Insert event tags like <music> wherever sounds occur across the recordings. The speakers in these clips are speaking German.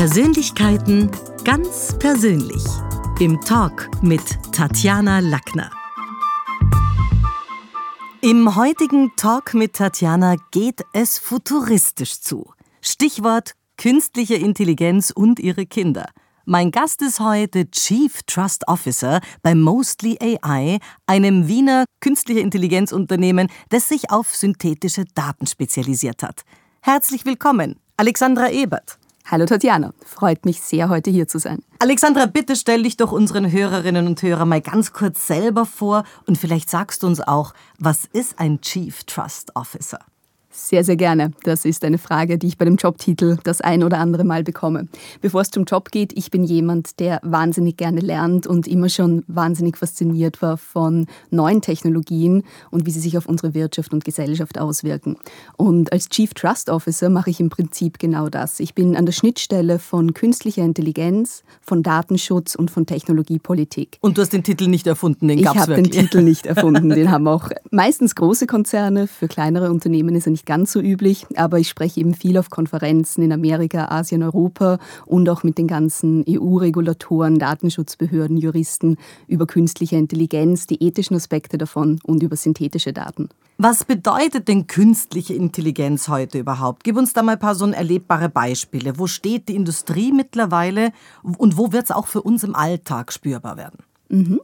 Persönlichkeiten ganz persönlich. Im Talk mit Tatjana Lackner. Im heutigen Talk mit Tatjana geht es futuristisch zu. Stichwort künstliche Intelligenz und ihre Kinder. Mein Gast ist heute Chief Trust Officer bei Mostly AI, einem Wiener künstliche Intelligenzunternehmen, das sich auf synthetische Daten spezialisiert hat. Herzlich willkommen, Alexandra Ebert. Hallo Tatjana, freut mich sehr, heute hier zu sein. Alexandra, bitte stell dich doch unseren Hörerinnen und Hörern mal ganz kurz selber vor und vielleicht sagst du uns auch, was ist ein Chief Trust Officer? Sehr, sehr gerne. Das ist eine Frage, die ich bei dem Jobtitel das ein oder andere Mal bekomme. Bevor es zum Job geht, ich bin jemand, der wahnsinnig gerne lernt und immer schon wahnsinnig fasziniert war von neuen Technologien und wie sie sich auf unsere Wirtschaft und Gesellschaft auswirken. Und als Chief Trust Officer mache ich im Prinzip genau das. Ich bin an der Schnittstelle von künstlicher Intelligenz, von Datenschutz und von Technologiepolitik. Und du hast den Titel nicht erfunden, den gab es wirklich? Ich habe den Titel nicht <laughs> erfunden. Den haben auch meistens große Konzerne. Für kleinere Unternehmen ist er nicht nicht ganz so üblich, aber ich spreche eben viel auf Konferenzen in Amerika, Asien, Europa und auch mit den ganzen EU-Regulatoren, Datenschutzbehörden, Juristen über künstliche Intelligenz, die ethischen Aspekte davon und über synthetische Daten. Was bedeutet denn künstliche Intelligenz heute überhaupt? Gib uns da mal ein paar so erlebbare Beispiele. Wo steht die Industrie mittlerweile und wo wird es auch für uns im Alltag spürbar werden? Mhm.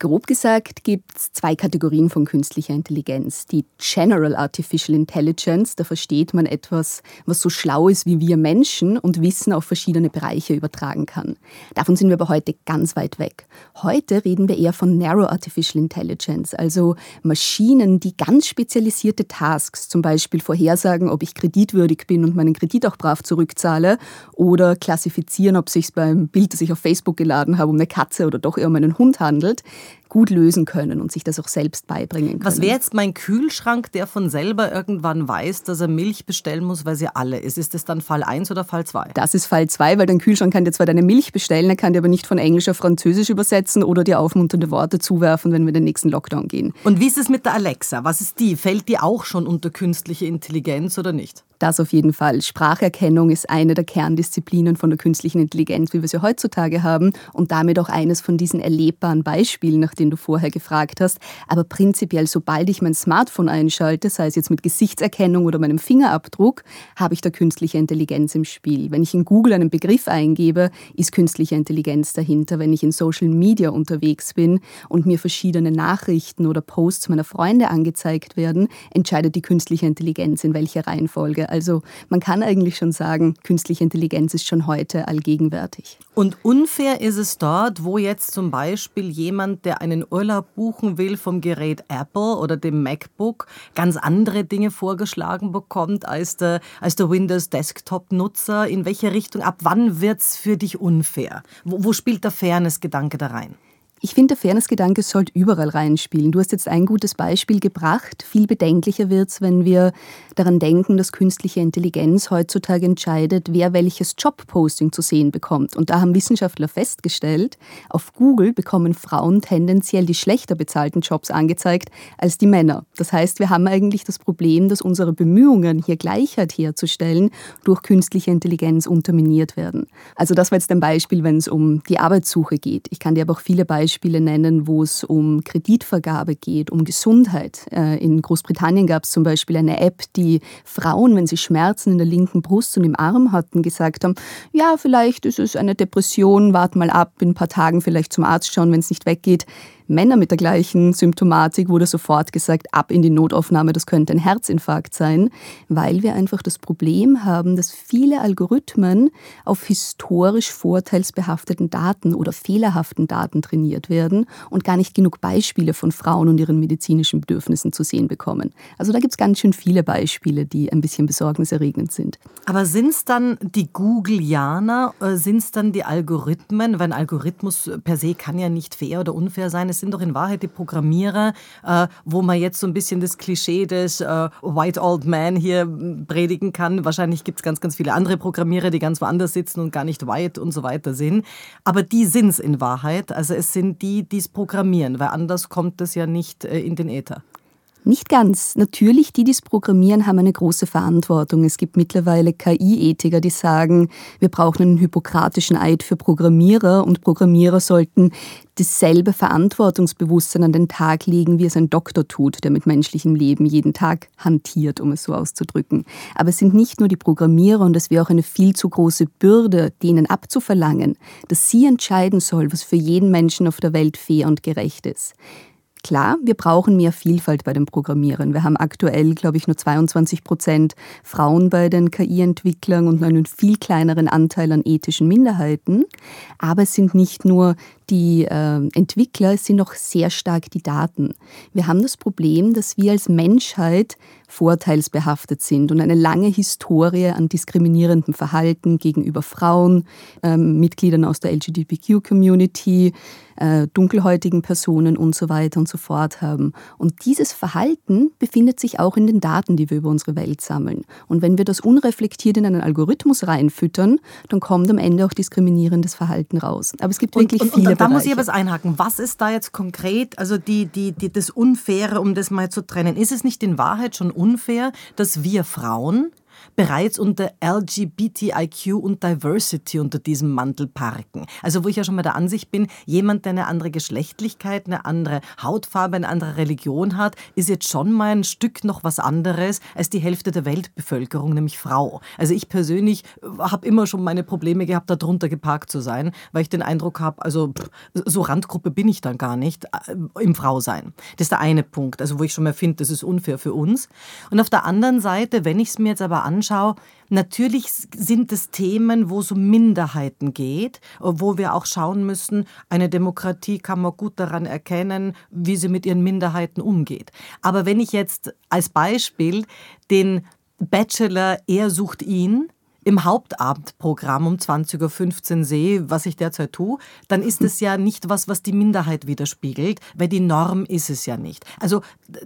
Grob gesagt gibt es zwei Kategorien von künstlicher Intelligenz. Die General Artificial Intelligence, da versteht man etwas, was so schlau ist wie wir Menschen und Wissen auf verschiedene Bereiche übertragen kann. Davon sind wir aber heute ganz weit weg. Heute reden wir eher von Narrow Artificial Intelligence, also Maschinen, die ganz spezialisierte Tasks, zum Beispiel vorhersagen, ob ich kreditwürdig bin und meinen Kredit auch brav zurückzahle oder klassifizieren, ob sich beim Bild, das ich auf Facebook geladen habe, um eine Katze oder doch eher um einen Hund handelt gut lösen können und sich das auch selbst beibringen können. Was wäre jetzt mein Kühlschrank, der von selber irgendwann weiß, dass er Milch bestellen muss, weil sie alle ist? Ist das dann Fall 1 oder Fall 2? Das ist Fall 2, weil dein Kühlschrank kann dir zwar deine Milch bestellen, er kann dir aber nicht von Englisch auf Französisch übersetzen oder dir aufmunternde Worte zuwerfen, wenn wir in den nächsten Lockdown gehen. Und wie ist es mit der Alexa? Was ist die? Fällt die auch schon unter künstliche Intelligenz oder nicht? Das auf jeden Fall. Spracherkennung ist eine der Kerndisziplinen von der künstlichen Intelligenz, wie wir sie heutzutage haben und damit auch eines von diesen erlebbaren Beispielen, nach denen du vorher gefragt hast. Aber prinzipiell, sobald ich mein Smartphone einschalte, sei es jetzt mit Gesichtserkennung oder meinem Fingerabdruck, habe ich da künstliche Intelligenz im Spiel. Wenn ich in Google einen Begriff eingebe, ist künstliche Intelligenz dahinter. Wenn ich in Social Media unterwegs bin und mir verschiedene Nachrichten oder Posts meiner Freunde angezeigt werden, entscheidet die künstliche Intelligenz, in welcher Reihenfolge. Also man kann eigentlich schon sagen, künstliche Intelligenz ist schon heute allgegenwärtig. Und unfair ist es dort, wo jetzt zum Beispiel jemand, der einen Urlaub buchen will vom Gerät Apple oder dem MacBook, ganz andere Dinge vorgeschlagen bekommt als der, als der Windows Desktop-Nutzer. In welche Richtung, ab wann wird es für dich unfair? Wo, wo spielt der Fairness-Gedanke da rein? Ich finde, der Fairness-Gedanke sollte überall reinspielen. Du hast jetzt ein gutes Beispiel gebracht. Viel bedenklicher wird es, wenn wir daran denken, dass künstliche Intelligenz heutzutage entscheidet, wer welches Jobposting zu sehen bekommt. Und da haben Wissenschaftler festgestellt, auf Google bekommen Frauen tendenziell die schlechter bezahlten Jobs angezeigt als die Männer. Das heißt, wir haben eigentlich das Problem, dass unsere Bemühungen, hier Gleichheit herzustellen, durch künstliche Intelligenz unterminiert werden. Also das war jetzt ein Beispiel, wenn es um die Arbeitssuche geht. Ich kann dir aber auch viele Beispiele Beispiele nennen, wo es um Kreditvergabe geht, um Gesundheit. Äh, in Großbritannien gab es zum Beispiel eine App, die Frauen, wenn sie Schmerzen in der linken Brust und im Arm hatten, gesagt haben, ja, vielleicht ist es eine Depression, wart mal ab, in ein paar Tagen vielleicht zum Arzt schauen, wenn es nicht weggeht. Männer mit der gleichen Symptomatik wurde sofort gesagt, ab in die Notaufnahme, das könnte ein Herzinfarkt sein, weil wir einfach das Problem haben, dass viele Algorithmen auf historisch vorteilsbehafteten Daten oder fehlerhaften Daten trainiert werden und gar nicht genug Beispiele von Frauen und ihren medizinischen Bedürfnissen zu sehen bekommen. Also da gibt es ganz schön viele Beispiele, die ein bisschen besorgniserregend sind. Aber sind es dann die Googleianer, äh, sind es dann die Algorithmen? Weil ein Algorithmus per se kann ja nicht fair oder unfair sein. Es sind doch in Wahrheit die Programmierer, äh, wo man jetzt so ein bisschen das Klischee des äh, White Old Man hier predigen kann. Wahrscheinlich gibt es ganz, ganz viele andere Programmierer, die ganz woanders sitzen und gar nicht white und so weiter sind. Aber die sind es in Wahrheit. Also es sind die, die es programmieren, weil anders kommt es ja nicht äh, in den Äther. Nicht ganz. Natürlich, die, die es programmieren, haben eine große Verantwortung. Es gibt mittlerweile KI-Ethiker, die sagen, wir brauchen einen hypokratischen Eid für Programmierer und Programmierer sollten dasselbe Verantwortungsbewusstsein an den Tag legen, wie es ein Doktor tut, der mit menschlichem Leben jeden Tag hantiert, um es so auszudrücken. Aber es sind nicht nur die Programmierer und es wäre auch eine viel zu große Bürde, denen abzuverlangen, dass sie entscheiden soll, was für jeden Menschen auf der Welt fair und gerecht ist. Klar, wir brauchen mehr Vielfalt bei den Programmierern. Wir haben aktuell, glaube ich, nur 22 Prozent Frauen bei den KI-Entwicklern und einen viel kleineren Anteil an ethischen Minderheiten. Aber es sind nicht nur die äh, Entwickler, sind auch sehr stark die Daten. Wir haben das Problem, dass wir als Menschheit vorteilsbehaftet sind und eine lange Historie an diskriminierendem Verhalten gegenüber Frauen, äh, Mitgliedern aus der LGBTQ-Community, äh, dunkelhäutigen Personen und so weiter und so fort haben. Und dieses Verhalten befindet sich auch in den Daten, die wir über unsere Welt sammeln. Und wenn wir das unreflektiert in einen Algorithmus reinfüttern, dann kommt am Ende auch diskriminierendes Verhalten raus. Aber es gibt und, wirklich und, viele da muss ich aber einhaken. Was ist da jetzt konkret, also die, die, die, das Unfaire, um das mal zu trennen? Ist es nicht in Wahrheit schon unfair, dass wir Frauen bereits unter LGBTIQ und Diversity unter diesem Mantel parken. Also wo ich ja schon mal der Ansicht bin, jemand, der eine andere Geschlechtlichkeit, eine andere Hautfarbe, eine andere Religion hat, ist jetzt schon mal ein Stück noch was anderes als die Hälfte der Weltbevölkerung, nämlich Frau. Also ich persönlich habe immer schon meine Probleme gehabt, darunter geparkt zu sein, weil ich den Eindruck habe, also pff, so Randgruppe bin ich dann gar nicht äh, im Frausein. Das ist der eine Punkt, also wo ich schon mal finde, das ist unfair für uns. Und auf der anderen Seite, wenn ich es mir jetzt aber anschaue, natürlich sind es Themen, wo es um Minderheiten geht, wo wir auch schauen müssen, eine Demokratie kann man gut daran erkennen, wie sie mit ihren Minderheiten umgeht. Aber wenn ich jetzt als Beispiel den Bachelor Er sucht ihn im Hauptabendprogramm um 20.15 Uhr sehe, was ich derzeit tue, dann ist es ja nicht was, was die Minderheit widerspiegelt, weil die Norm ist es ja nicht. Also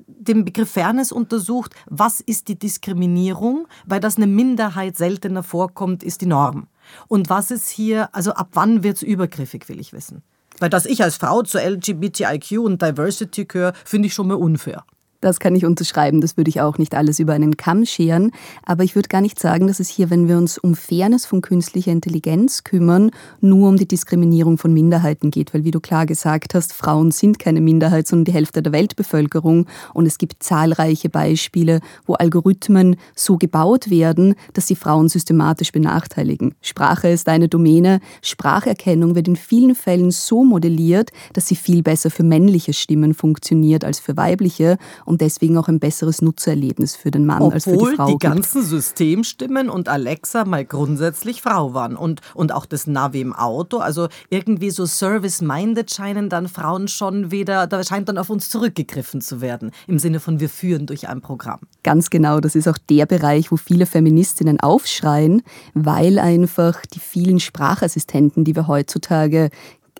den Begriff Fairness untersucht, was ist die Diskriminierung, weil das eine Minderheit seltener vorkommt, ist die Norm. Und was ist hier, also ab wann wird es übergriffig, will ich wissen. Weil dass ich als Frau zur LGBTIQ und Diversity gehöre, finde ich schon mal unfair. Das kann ich unterschreiben, das würde ich auch nicht alles über einen Kamm scheren. Aber ich würde gar nicht sagen, dass es hier, wenn wir uns um Fairness von künstlicher Intelligenz kümmern, nur um die Diskriminierung von Minderheiten geht. Weil, wie du klar gesagt hast, Frauen sind keine Minderheit, sondern die Hälfte der Weltbevölkerung. Und es gibt zahlreiche Beispiele, wo Algorithmen so gebaut werden, dass sie Frauen systematisch benachteiligen. Sprache ist eine Domäne. Spracherkennung wird in vielen Fällen so modelliert, dass sie viel besser für männliche Stimmen funktioniert als für weibliche. Und und deswegen auch ein besseres Nutzererlebnis für den Mann Obwohl als für die Frau. die ganzen Systemstimmen und Alexa mal grundsätzlich Frau waren und, und auch das Navi im Auto. Also irgendwie so service-minded scheinen dann Frauen schon wieder, da scheint dann auf uns zurückgegriffen zu werden, im Sinne von wir führen durch ein Programm. Ganz genau, das ist auch der Bereich, wo viele Feministinnen aufschreien, weil einfach die vielen Sprachassistenten, die wir heutzutage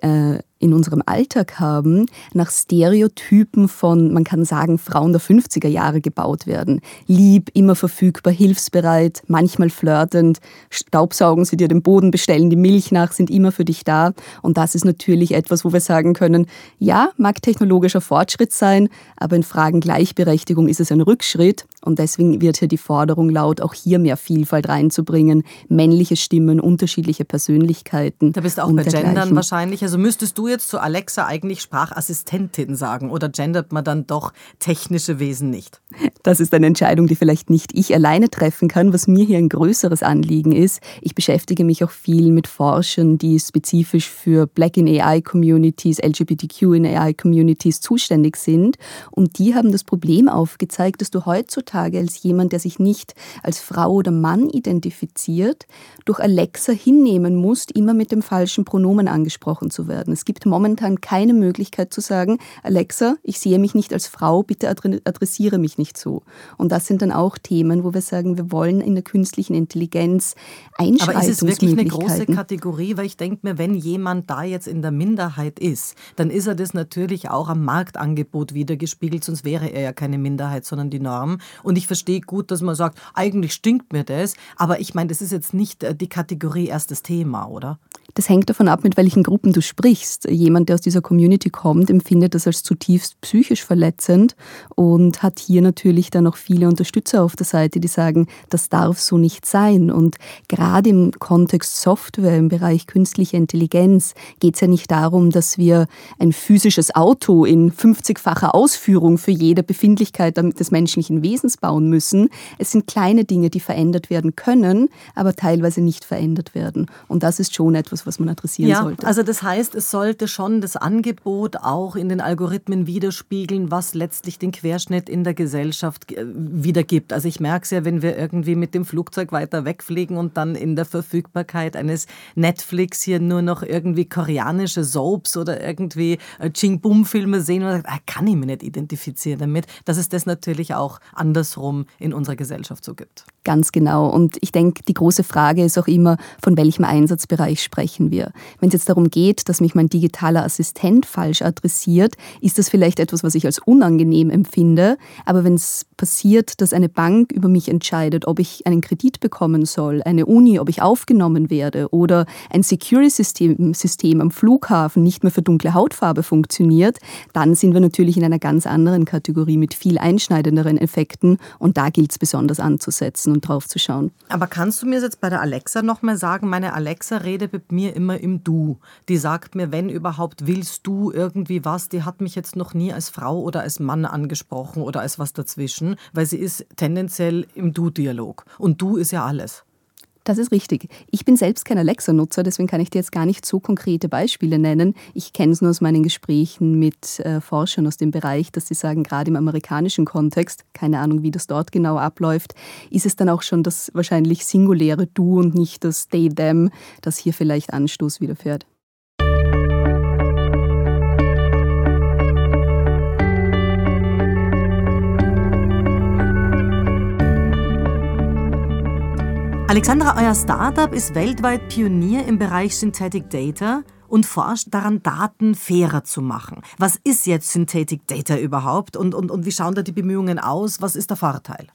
äh, in unserem Alltag haben, nach Stereotypen von, man kann sagen, Frauen der 50er Jahre gebaut werden. Lieb, immer verfügbar, hilfsbereit, manchmal flirtend, Staubsaugen sie dir den Boden, bestellen die Milch nach, sind immer für dich da. Und das ist natürlich etwas, wo wir sagen können, ja, mag technologischer Fortschritt sein, aber in Fragen Gleichberechtigung ist es ein Rückschritt. Und deswegen wird hier die Forderung laut, auch hier mehr Vielfalt reinzubringen, männliche Stimmen, unterschiedliche Persönlichkeiten. Da bist du auch bei Gendern wahrscheinlich. Also müsstest du jetzt zu Alexa eigentlich Sprachassistentin sagen oder gendert man dann doch technische Wesen nicht? Das ist eine Entscheidung, die vielleicht nicht ich alleine treffen kann. Was mir hier ein größeres Anliegen ist, ich beschäftige mich auch viel mit Forschern, die spezifisch für Black in AI Communities, LGBTQ in AI Communities zuständig sind. Und die haben das Problem aufgezeigt, dass du heutzutage als jemand, der sich nicht als Frau oder Mann identifiziert, durch Alexa hinnehmen musst, immer mit dem falschen Pronomen angesprochen zu werden. Es gibt momentan keine Möglichkeit zu sagen, Alexa, ich sehe mich nicht als Frau, bitte adressiere mich nicht so. Und das sind dann auch Themen, wo wir sagen, wir wollen in der künstlichen Intelligenz Einschreitungsmöglichkeiten. Aber ist es wirklich eine große Kategorie? Weil ich denke mir, wenn jemand da jetzt in der Minderheit ist, dann ist er das natürlich auch am Marktangebot wiedergespiegelt, sonst wäre er ja keine Minderheit, sondern die Norm. Und ich verstehe gut, dass man sagt, eigentlich stinkt mir das, aber ich meine, das ist jetzt nicht äh, die Kategorie erstes Thema, oder? Das hängt davon ab, mit welchen Gruppen du sprichst. Jemand, der aus dieser Community kommt, empfindet das als zutiefst psychisch verletzend und hat hier natürlich dann auch viele Unterstützer auf der Seite, die sagen, das darf so nicht sein. Und gerade im Kontext Software, im Bereich künstliche Intelligenz, geht es ja nicht darum, dass wir ein physisches Auto in 50-facher Ausführung für jede Befindlichkeit des menschlichen Wesens bauen müssen. Es sind kleine Dinge, die verändert werden können, aber teilweise nicht verändert werden. Und das ist schon etwas, was man adressieren ja, sollte. Also das heißt, es sollte schon das Angebot auch in den Algorithmen widerspiegeln, was letztlich den Querschnitt in der Gesellschaft äh, wiedergibt. Also ich merke es ja, wenn wir irgendwie mit dem Flugzeug weiter wegfliegen und dann in der Verfügbarkeit eines Netflix hier nur noch irgendwie koreanische Soaps oder irgendwie Ching-Bum-Filme sehen und sagt, ah, kann ich mich nicht identifizieren damit, dass es das natürlich auch andersrum in unserer Gesellschaft so gibt. Ganz genau. Und ich denke, die große Frage ist auch immer, von welchem Einsatzbereich sprechen wir. Wenn es jetzt darum geht, dass mich mein digitaler Assistent falsch adressiert, ist das vielleicht etwas, was ich als unangenehm empfinde. Aber wenn es passiert, dass eine Bank über mich entscheidet, ob ich einen Kredit bekommen soll, eine Uni, ob ich aufgenommen werde oder ein Security-System System am Flughafen nicht mehr für dunkle Hautfarbe funktioniert, dann sind wir natürlich in einer ganz anderen Kategorie mit viel einschneidenderen Effekten und da gilt es besonders anzusetzen und drauf zu schauen. Aber kannst du mir jetzt bei der Alexa nochmal sagen, meine Alexa redet mit mir immer im Du. Die sagt mir, wenn überhaupt, willst du irgendwie was? Die hat mich jetzt noch nie als Frau oder als Mann angesprochen oder als was dazwischen, weil sie ist tendenziell im Du-Dialog. Und Du ist ja alles. Das ist richtig. Ich bin selbst kein Alexa-Nutzer, deswegen kann ich dir jetzt gar nicht so konkrete Beispiele nennen. Ich kenne es nur aus meinen Gesprächen mit äh, Forschern aus dem Bereich, dass sie sagen, gerade im amerikanischen Kontext, keine Ahnung, wie das dort genau abläuft, ist es dann auch schon das wahrscheinlich singuläre Du und nicht das They, Them, das hier vielleicht Anstoß widerfährt. Alexandra, euer Startup ist weltweit Pionier im Bereich Synthetic Data und forscht daran, Daten fairer zu machen. Was ist jetzt Synthetic Data überhaupt und, und, und wie schauen da die Bemühungen aus? Was ist der Vorteil?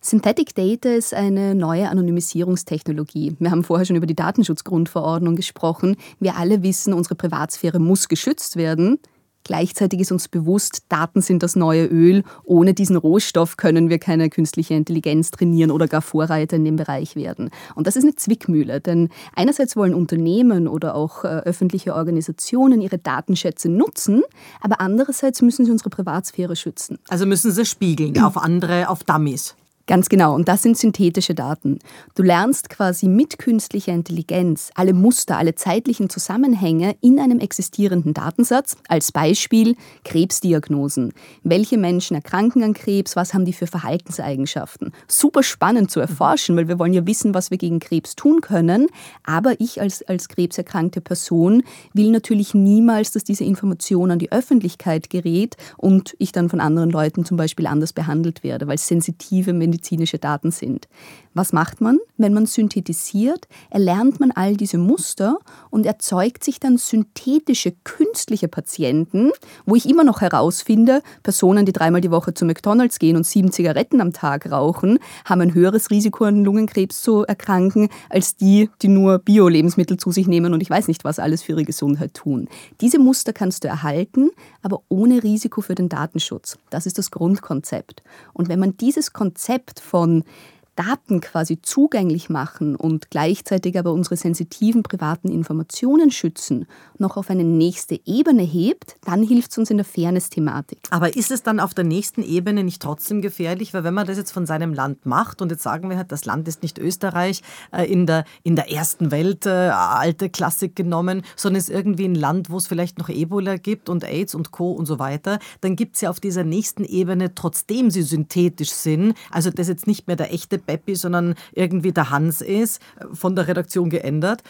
Synthetic Data ist eine neue Anonymisierungstechnologie. Wir haben vorher schon über die Datenschutzgrundverordnung gesprochen. Wir alle wissen, unsere Privatsphäre muss geschützt werden. Gleichzeitig ist uns bewusst, Daten sind das neue Öl. Ohne diesen Rohstoff können wir keine künstliche Intelligenz trainieren oder gar Vorreiter in dem Bereich werden. Und das ist eine Zwickmühle, denn einerseits wollen Unternehmen oder auch äh, öffentliche Organisationen ihre Datenschätze nutzen, aber andererseits müssen sie unsere Privatsphäre schützen. Also müssen sie spiegeln auf andere, auf Dummies. Ganz genau, und das sind synthetische Daten. Du lernst quasi mit künstlicher Intelligenz alle Muster, alle zeitlichen Zusammenhänge in einem existierenden Datensatz. Als Beispiel Krebsdiagnosen. Welche Menschen erkranken an Krebs? Was haben die für Verhaltenseigenschaften? Super spannend zu erforschen, weil wir wollen ja wissen, was wir gegen Krebs tun können. Aber ich als, als krebserkrankte Person will natürlich niemals, dass diese Information an die Öffentlichkeit gerät und ich dann von anderen Leuten zum Beispiel anders behandelt werde, weil sensitive Menschen medizinische Daten sind. Was macht man? Wenn man synthetisiert, erlernt man all diese Muster und erzeugt sich dann synthetische, künstliche Patienten, wo ich immer noch herausfinde, Personen, die dreimal die Woche zu McDonalds gehen und sieben Zigaretten am Tag rauchen, haben ein höheres Risiko an Lungenkrebs zu erkranken, als die, die nur Bio-Lebensmittel zu sich nehmen und ich weiß nicht, was alles für ihre Gesundheit tun. Diese Muster kannst du erhalten, aber ohne Risiko für den Datenschutz. Das ist das Grundkonzept. Und wenn man dieses Konzept Konzept von Daten quasi zugänglich machen und gleichzeitig aber unsere sensitiven privaten Informationen schützen, noch auf eine nächste Ebene hebt, dann hilft es uns in der Fairness-Thematik. Aber ist es dann auf der nächsten Ebene nicht trotzdem gefährlich? Weil wenn man das jetzt von seinem Land macht und jetzt sagen wir halt, das Land ist nicht Österreich äh, in, der, in der ersten Welt, äh, alte Klassik genommen, sondern ist irgendwie ein Land, wo es vielleicht noch Ebola gibt und AIDS und Co. und so weiter, dann gibt es ja auf dieser nächsten Ebene, trotzdem sie synthetisch sind, also das jetzt nicht mehr der echte Beppi, sondern irgendwie der Hans ist, von der Redaktion geändert,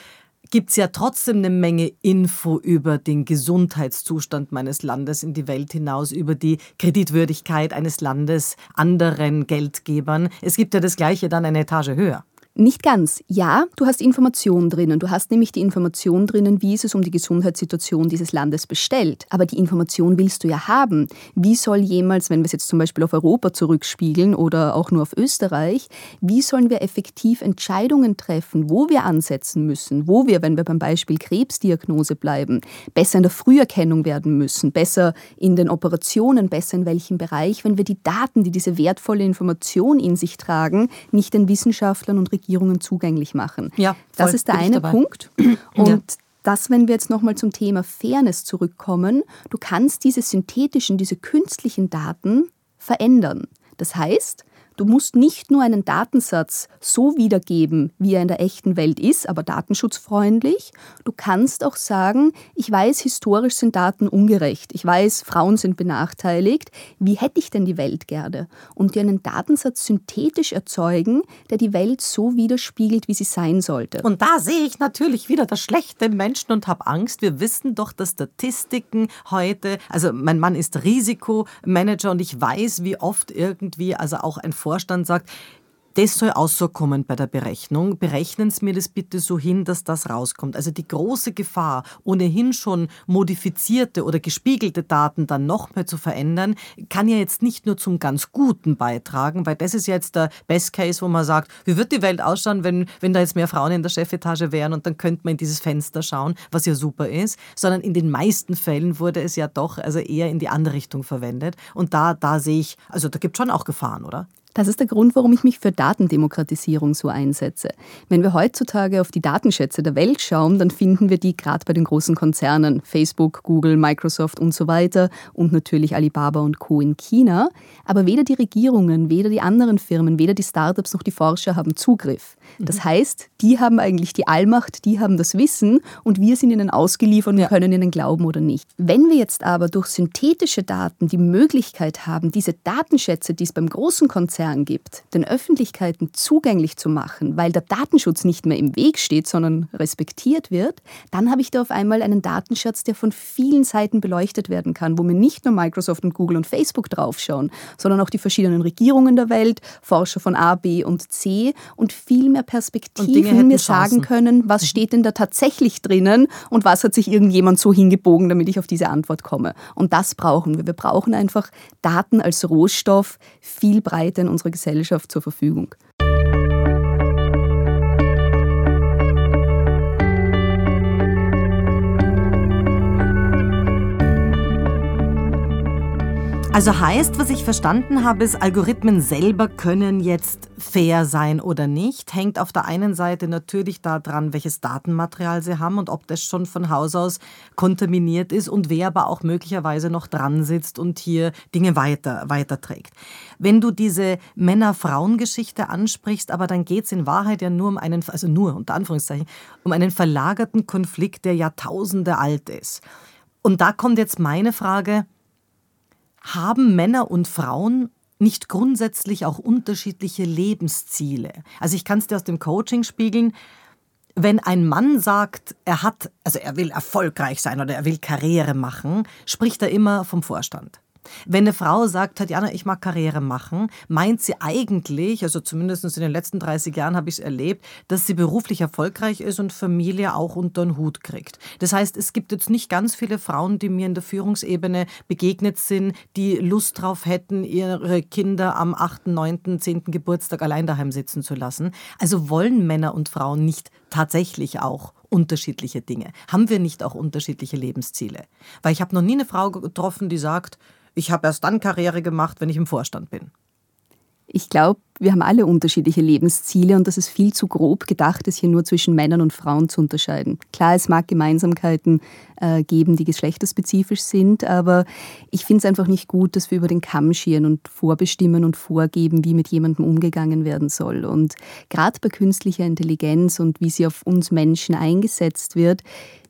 gibt es ja trotzdem eine Menge Info über den Gesundheitszustand meines Landes in die Welt hinaus, über die Kreditwürdigkeit eines Landes anderen Geldgebern. Es gibt ja das Gleiche dann eine Etage höher. Nicht ganz. Ja, du hast Informationen drinnen. Du hast nämlich die Information drinnen, wie ist es um die Gesundheitssituation dieses Landes bestellt. Aber die Information willst du ja haben. Wie soll jemals, wenn wir es jetzt zum Beispiel auf Europa zurückspiegeln oder auch nur auf Österreich, wie sollen wir effektiv Entscheidungen treffen, wo wir ansetzen müssen, wo wir, wenn wir beim Beispiel Krebsdiagnose bleiben, besser in der Früherkennung werden müssen, besser in den Operationen, besser in welchem Bereich, wenn wir die Daten, die diese wertvolle Information in sich tragen, nicht den Wissenschaftlern und Regierungen zugänglich machen. Ja, voll, das ist der eine Punkt. <clears throat> Und ja. das, wenn wir jetzt nochmal zum Thema Fairness zurückkommen, du kannst diese synthetischen, diese künstlichen Daten verändern. Das heißt, Du musst nicht nur einen Datensatz so wiedergeben, wie er in der echten Welt ist, aber datenschutzfreundlich. Du kannst auch sagen, ich weiß, historisch sind Daten ungerecht. Ich weiß, Frauen sind benachteiligt. Wie hätte ich denn die Welt gerne? Und dir einen Datensatz synthetisch erzeugen, der die Welt so widerspiegelt, wie sie sein sollte. Und da sehe ich natürlich wieder das schlechte Menschen und habe Angst. Wir wissen doch, dass Statistiken heute, also mein Mann ist Risikomanager und ich weiß, wie oft irgendwie, also auch ein Vorstand sagt, das soll auskommen bei der Berechnung. Berechnen Sie mir das bitte so hin, dass das rauskommt. Also die große Gefahr, ohnehin schon modifizierte oder gespiegelte Daten dann nochmal zu verändern, kann ja jetzt nicht nur zum ganz Guten beitragen, weil das ist ja jetzt der Best Case, wo man sagt, wie wird die Welt ausschauen, wenn, wenn da jetzt mehr Frauen in der Chefetage wären und dann könnte man in dieses Fenster schauen, was ja super ist, sondern in den meisten Fällen wurde es ja doch also eher in die andere Richtung verwendet. Und da, da sehe ich, also da gibt es schon auch Gefahren, oder? Das ist der Grund, warum ich mich für Datendemokratisierung so einsetze. Wenn wir heutzutage auf die Datenschätze der Welt schauen, dann finden wir die gerade bei den großen Konzernen Facebook, Google, Microsoft und so weiter und natürlich Alibaba und Co. in China. Aber weder die Regierungen, weder die anderen Firmen, weder die Startups noch die Forscher haben Zugriff. Das mhm. heißt, die haben eigentlich die Allmacht, die haben das Wissen und wir sind ihnen ausgeliefert und ja. können ihnen glauben oder nicht. Wenn wir jetzt aber durch synthetische Daten die Möglichkeit haben, diese Datenschätze, die es beim großen Konzern Konzern gibt, den Öffentlichkeiten zugänglich zu machen, weil der Datenschutz nicht mehr im Weg steht, sondern respektiert wird, dann habe ich da auf einmal einen Datenschatz, der von vielen Seiten beleuchtet werden kann, wo mir nicht nur Microsoft und Google und Facebook draufschauen, sondern auch die verschiedenen Regierungen der Welt, Forscher von A, B und C und viel mehr Perspektiven mir sagen können, was steht denn da tatsächlich drinnen und was hat sich irgendjemand so hingebogen, damit ich auf diese Antwort komme. Und das brauchen wir. Wir brauchen einfach Daten als Rohstoff viel breiter in unserer Gesellschaft zur Verfügung. Also heißt, was ich verstanden habe, ist, Algorithmen selber können jetzt fair sein oder nicht. Hängt auf der einen Seite natürlich daran, welches Datenmaterial sie haben und ob das schon von Haus aus kontaminiert ist und wer aber auch möglicherweise noch dran sitzt und hier Dinge weiter, weiterträgt. Wenn du diese Männer-Frauen-Geschichte ansprichst, aber dann geht es in Wahrheit ja nur um einen, also nur unter Anführungszeichen, um einen verlagerten Konflikt, der Jahrtausende alt ist. Und da kommt jetzt meine Frage, haben Männer und Frauen nicht grundsätzlich auch unterschiedliche Lebensziele? Also ich kann es dir aus dem Coaching spiegeln. Wenn ein Mann sagt, er hat, also er will erfolgreich sein oder er will Karriere machen, spricht er immer vom Vorstand. Wenn eine Frau sagt, Tatjana, ich mag Karriere machen, meint sie eigentlich, also zumindest in den letzten 30 Jahren habe ich es erlebt, dass sie beruflich erfolgreich ist und Familie auch unter den Hut kriegt. Das heißt, es gibt jetzt nicht ganz viele Frauen, die mir in der Führungsebene begegnet sind, die Lust drauf hätten, ihre Kinder am 8., 9., 10. Geburtstag allein daheim sitzen zu lassen. Also wollen Männer und Frauen nicht tatsächlich auch unterschiedliche Dinge? Haben wir nicht auch unterschiedliche Lebensziele? Weil ich habe noch nie eine Frau getroffen, die sagt, ich habe erst dann Karriere gemacht, wenn ich im Vorstand bin. Ich glaube, wir haben alle unterschiedliche Lebensziele und das ist viel zu grob gedacht, es hier nur zwischen Männern und Frauen zu unterscheiden. Klar, es mag Gemeinsamkeiten äh, geben, die geschlechterspezifisch sind, aber ich finde es einfach nicht gut, dass wir über den Kamm scheren und vorbestimmen und vorgeben, wie mit jemandem umgegangen werden soll. Und gerade bei künstlicher Intelligenz und wie sie auf uns Menschen eingesetzt wird,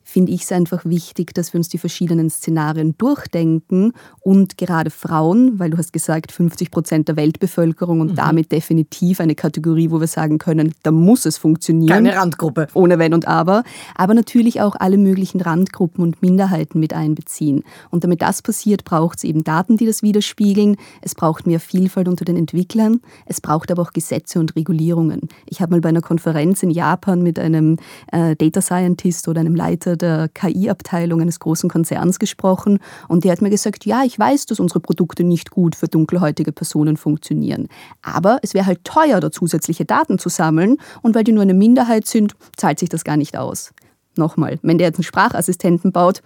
finde ich es einfach wichtig, dass wir uns die verschiedenen Szenarien durchdenken und gerade Frauen, weil du hast gesagt, 50 Prozent der Weltbevölkerung und mhm. damit definitiv eine Kategorie, wo wir sagen können, da muss es funktionieren. Keine Randgruppe. Ohne Wenn und Aber. Aber natürlich auch alle möglichen Randgruppen und Minderheiten mit einbeziehen. Und damit das passiert, braucht es eben Daten, die das widerspiegeln. Es braucht mehr Vielfalt unter den Entwicklern. Es braucht aber auch Gesetze und Regulierungen. Ich habe mal bei einer Konferenz in Japan mit einem äh, Data Scientist oder einem Leiter der KI-Abteilung eines großen Konzerns gesprochen und der hat mir gesagt, ja, ich weiß, dass unsere Produkte nicht gut für dunkelhäutige Personen funktionieren. Aber es wäre halt teuer, da zusätzliche Daten zu sammeln und weil die nur eine Minderheit sind, zahlt sich das gar nicht aus. Nochmal, wenn der jetzt einen Sprachassistenten baut,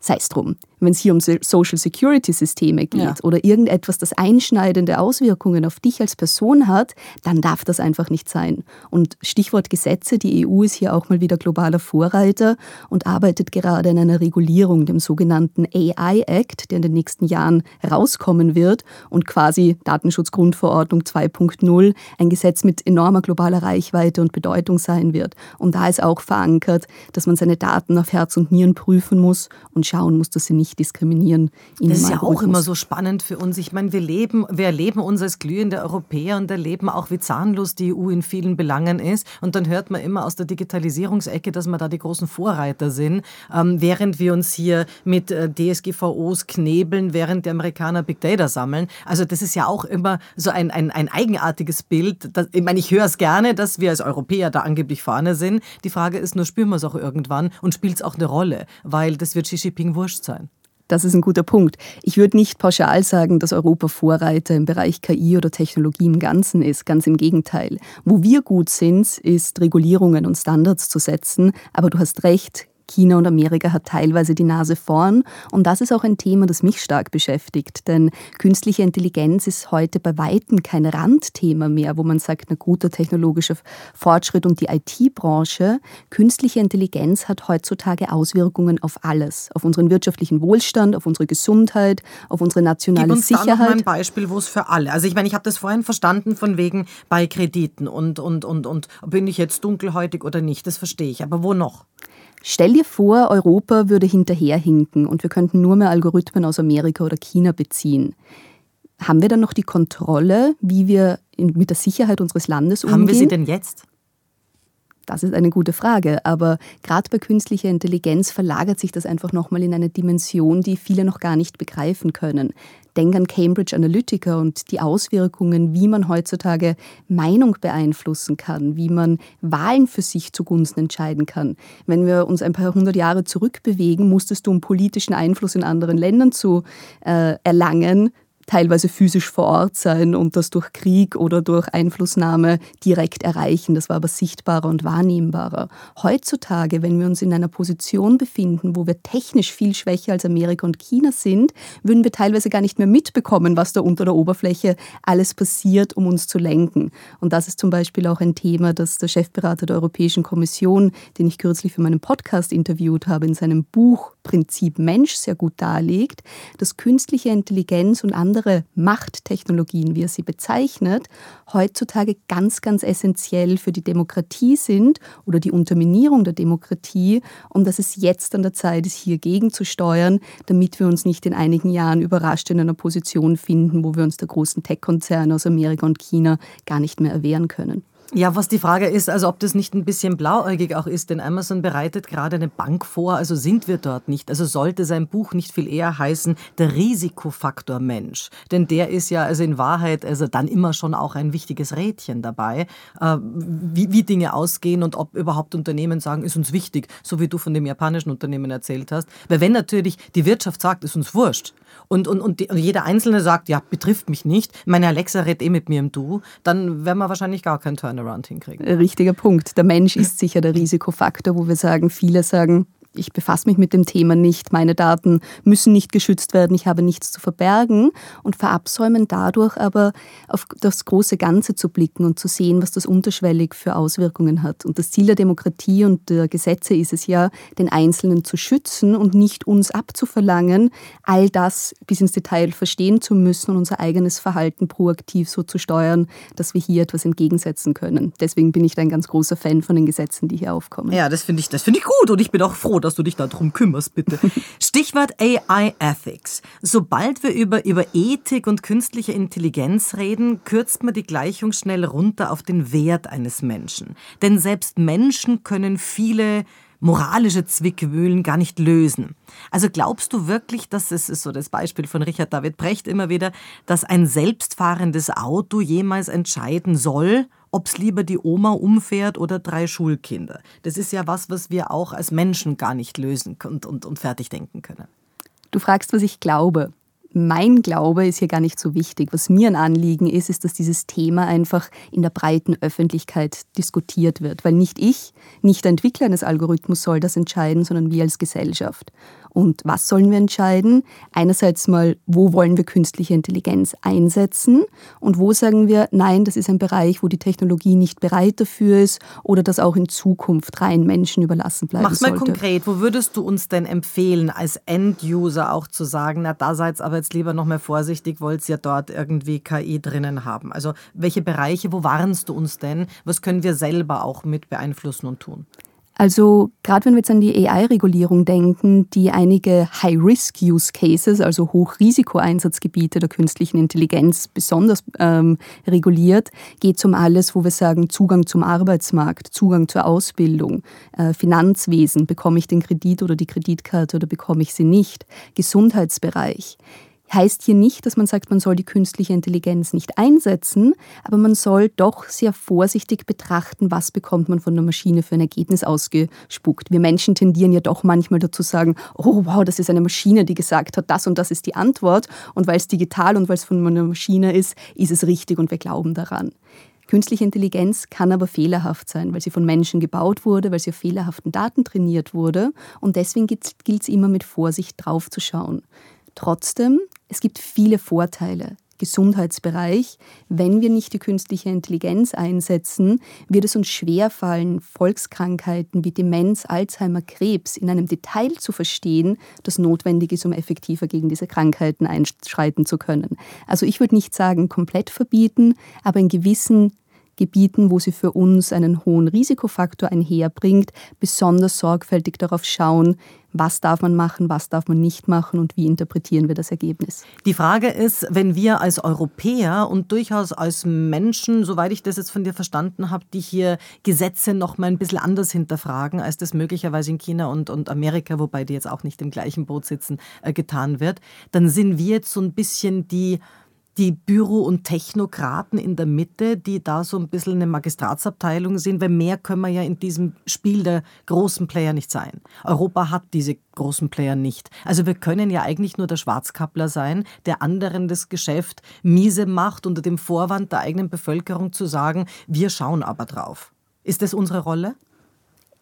sei es drum wenn es hier um Social Security Systeme geht ja. oder irgendetwas, das einschneidende Auswirkungen auf dich als Person hat, dann darf das einfach nicht sein. Und Stichwort Gesetze, die EU ist hier auch mal wieder globaler Vorreiter und arbeitet gerade an einer Regulierung, dem sogenannten AI Act, der in den nächsten Jahren rauskommen wird und quasi Datenschutzgrundverordnung 2.0 ein Gesetz mit enormer globaler Reichweite und Bedeutung sein wird. Und da ist auch verankert, dass man seine Daten auf Herz und Nieren prüfen muss und schauen muss, dass sie nicht nicht diskriminieren. das ist ja auch immer so spannend für uns. Ich meine, wir leben, wir erleben uns als glühende Europäer und erleben auch, wie zahnlos die EU in vielen Belangen ist. Und dann hört man immer aus der Digitalisierungsecke, dass wir da die großen Vorreiter sind, ähm, während wir uns hier mit äh, DSGVOs knebeln, während die Amerikaner Big Data sammeln. Also das ist ja auch immer so ein, ein, ein eigenartiges Bild. Das, ich meine, ich höre es gerne, dass wir als Europäer da angeblich vorne sind. Die Frage ist nur, spüren wir es auch irgendwann und spielt es auch eine Rolle? Weil das wird Xi Jinping wurscht sein. Das ist ein guter Punkt. Ich würde nicht pauschal sagen, dass Europa Vorreiter im Bereich KI oder Technologie im Ganzen ist. Ganz im Gegenteil. Wo wir gut sind, ist Regulierungen und Standards zu setzen. Aber du hast recht, China und Amerika hat teilweise die Nase vorn. Und das ist auch ein Thema, das mich stark beschäftigt. Denn künstliche Intelligenz ist heute bei Weitem kein Randthema mehr, wo man sagt, ein guter technologischer Fortschritt und die IT-Branche. Künstliche Intelligenz hat heutzutage Auswirkungen auf alles. Auf unseren wirtschaftlichen Wohlstand, auf unsere Gesundheit, auf unsere nationale Gib uns Sicherheit. Da noch mal ein Beispiel, wo es für alle. Also ich meine, ich habe das vorhin verstanden von wegen bei Krediten und, und, und, und bin ich jetzt dunkelhäutig oder nicht. Das verstehe ich. Aber wo noch? Stell dir vor, Europa würde hinterherhinken und wir könnten nur mehr Algorithmen aus Amerika oder China beziehen. Haben wir dann noch die Kontrolle, wie wir mit der Sicherheit unseres Landes umgehen? Haben wir sie denn jetzt? Das ist eine gute Frage, aber gerade bei künstlicher Intelligenz verlagert sich das einfach nochmal in eine Dimension, die viele noch gar nicht begreifen können. Denk an Cambridge Analytica und die Auswirkungen, wie man heutzutage Meinung beeinflussen kann, wie man Wahlen für sich zugunsten entscheiden kann. Wenn wir uns ein paar hundert Jahre zurückbewegen, musstest du, um politischen Einfluss in anderen Ländern zu äh, erlangen, teilweise physisch vor Ort sein und das durch Krieg oder durch Einflussnahme direkt erreichen. Das war aber sichtbarer und wahrnehmbarer. Heutzutage, wenn wir uns in einer Position befinden, wo wir technisch viel schwächer als Amerika und China sind, würden wir teilweise gar nicht mehr mitbekommen, was da unter der Oberfläche alles passiert, um uns zu lenken. Und das ist zum Beispiel auch ein Thema, das der Chefberater der Europäischen Kommission, den ich kürzlich für meinen Podcast interviewt habe, in seinem Buch Prinzip Mensch sehr gut darlegt, dass künstliche Intelligenz und andere Machttechnologien, wie er sie bezeichnet, heutzutage ganz, ganz essentiell für die Demokratie sind oder die Unterminierung der Demokratie und dass es jetzt an der Zeit ist, hier gegenzusteuern, damit wir uns nicht in einigen Jahren überrascht in einer Position finden, wo wir uns der großen Tech-Konzerne aus Amerika und China gar nicht mehr erwehren können. Ja, was die Frage ist, also ob das nicht ein bisschen blauäugig auch ist, denn Amazon bereitet gerade eine Bank vor, also sind wir dort nicht. Also sollte sein Buch nicht viel eher heißen, der Risikofaktor Mensch. Denn der ist ja also in Wahrheit also dann immer schon auch ein wichtiges Rädchen dabei, äh, wie, wie Dinge ausgehen und ob überhaupt Unternehmen sagen, ist uns wichtig, so wie du von dem japanischen Unternehmen erzählt hast. Weil wenn natürlich die Wirtschaft sagt, ist uns wurscht, und, und, und, die, und, jeder Einzelne sagt, ja, betrifft mich nicht, meine Alexa redet eh mit mir im Du, dann werden wir wahrscheinlich gar keinen Turnaround hinkriegen. Richtiger Punkt. Der Mensch ist sicher der Risikofaktor, wo wir sagen, viele sagen, ich befasse mich mit dem Thema nicht, meine Daten müssen nicht geschützt werden, ich habe nichts zu verbergen und verabsäumen dadurch aber auf das große Ganze zu blicken und zu sehen, was das unterschwellig für Auswirkungen hat. Und das Ziel der Demokratie und der Gesetze ist es ja, den Einzelnen zu schützen und nicht uns abzuverlangen, all das bis ins Detail verstehen zu müssen und unser eigenes Verhalten proaktiv so zu steuern, dass wir hier etwas entgegensetzen können. Deswegen bin ich da ein ganz großer Fan von den Gesetzen, die hier aufkommen. Ja, das finde ich, das ich gut und ich bin auch froh, dass du dich darum kümmerst, bitte. <laughs> Stichwort AI Ethics. Sobald wir über, über Ethik und künstliche Intelligenz reden, kürzt man die Gleichung schnell runter auf den Wert eines Menschen. Denn selbst Menschen können viele moralische Zwickmühlen gar nicht lösen. Also glaubst du wirklich, dass es ist so das Beispiel von Richard David Brecht immer wieder, dass ein selbstfahrendes Auto jemals entscheiden soll, ob es lieber die Oma umfährt oder drei Schulkinder? Das ist ja was, was wir auch als Menschen gar nicht lösen und, und, und fertig denken können. Du fragst, was ich glaube mein Glaube ist hier gar nicht so wichtig. Was mir ein Anliegen ist, ist, dass dieses Thema einfach in der breiten Öffentlichkeit diskutiert wird. Weil nicht ich, nicht der Entwickler eines Algorithmus soll das entscheiden, sondern wir als Gesellschaft. Und was sollen wir entscheiden? Einerseits mal, wo wollen wir künstliche Intelligenz einsetzen und wo sagen wir, nein, das ist ein Bereich, wo die Technologie nicht bereit dafür ist oder das auch in Zukunft rein Menschen überlassen bleiben Mach's mal sollte. konkret, wo würdest du uns denn empfehlen, als End-User auch zu sagen, na da seid aber jetzt lieber noch mal vorsichtig, wollt ihr ja dort irgendwie KI drinnen haben? Also welche Bereiche, wo warnst du uns denn? Was können wir selber auch mit beeinflussen und tun? Also gerade wenn wir jetzt an die AI-Regulierung denken, die einige High-Risk-Use-Cases, also Hochrisiko-Einsatzgebiete der künstlichen Intelligenz besonders ähm, reguliert, geht es um alles, wo wir sagen Zugang zum Arbeitsmarkt, Zugang zur Ausbildung, äh, Finanzwesen, bekomme ich den Kredit oder die Kreditkarte oder bekomme ich sie nicht, Gesundheitsbereich. Heißt hier nicht, dass man sagt, man soll die künstliche Intelligenz nicht einsetzen, aber man soll doch sehr vorsichtig betrachten, was bekommt man von der Maschine für ein Ergebnis ausgespuckt. Wir Menschen tendieren ja doch manchmal dazu sagen, oh wow, das ist eine Maschine, die gesagt hat, das und das ist die Antwort und weil es digital und weil es von einer Maschine ist, ist es richtig und wir glauben daran. Künstliche Intelligenz kann aber fehlerhaft sein, weil sie von Menschen gebaut wurde, weil sie auf fehlerhaften Daten trainiert wurde. Und deswegen gilt es immer mit Vorsicht drauf zu schauen. Trotzdem, es gibt viele Vorteile. Gesundheitsbereich. Wenn wir nicht die künstliche Intelligenz einsetzen, wird es uns schwerfallen, Volkskrankheiten wie Demenz, Alzheimer, Krebs in einem Detail zu verstehen, das notwendig ist, um effektiver gegen diese Krankheiten einschreiten zu können. Also ich würde nicht sagen komplett verbieten, aber in gewissen Gebieten, wo sie für uns einen hohen Risikofaktor einherbringt, besonders sorgfältig darauf schauen, was darf man machen, was darf man nicht machen und wie interpretieren wir das Ergebnis. Die Frage ist, wenn wir als Europäer und durchaus als Menschen, soweit ich das jetzt von dir verstanden habe, die hier Gesetze noch mal ein bisschen anders hinterfragen, als das möglicherweise in China und, und Amerika, wobei die jetzt auch nicht im gleichen Boot sitzen, äh, getan wird, dann sind wir jetzt so ein bisschen die die Büro- und Technokraten in der Mitte, die da so ein bisschen eine Magistratsabteilung sind, weil mehr können wir ja in diesem Spiel der großen Player nicht sein. Europa hat diese großen Player nicht. Also wir können ja eigentlich nur der Schwarzkappler sein, der anderen das Geschäft miese macht unter dem Vorwand der eigenen Bevölkerung zu sagen, wir schauen aber drauf. Ist das unsere Rolle?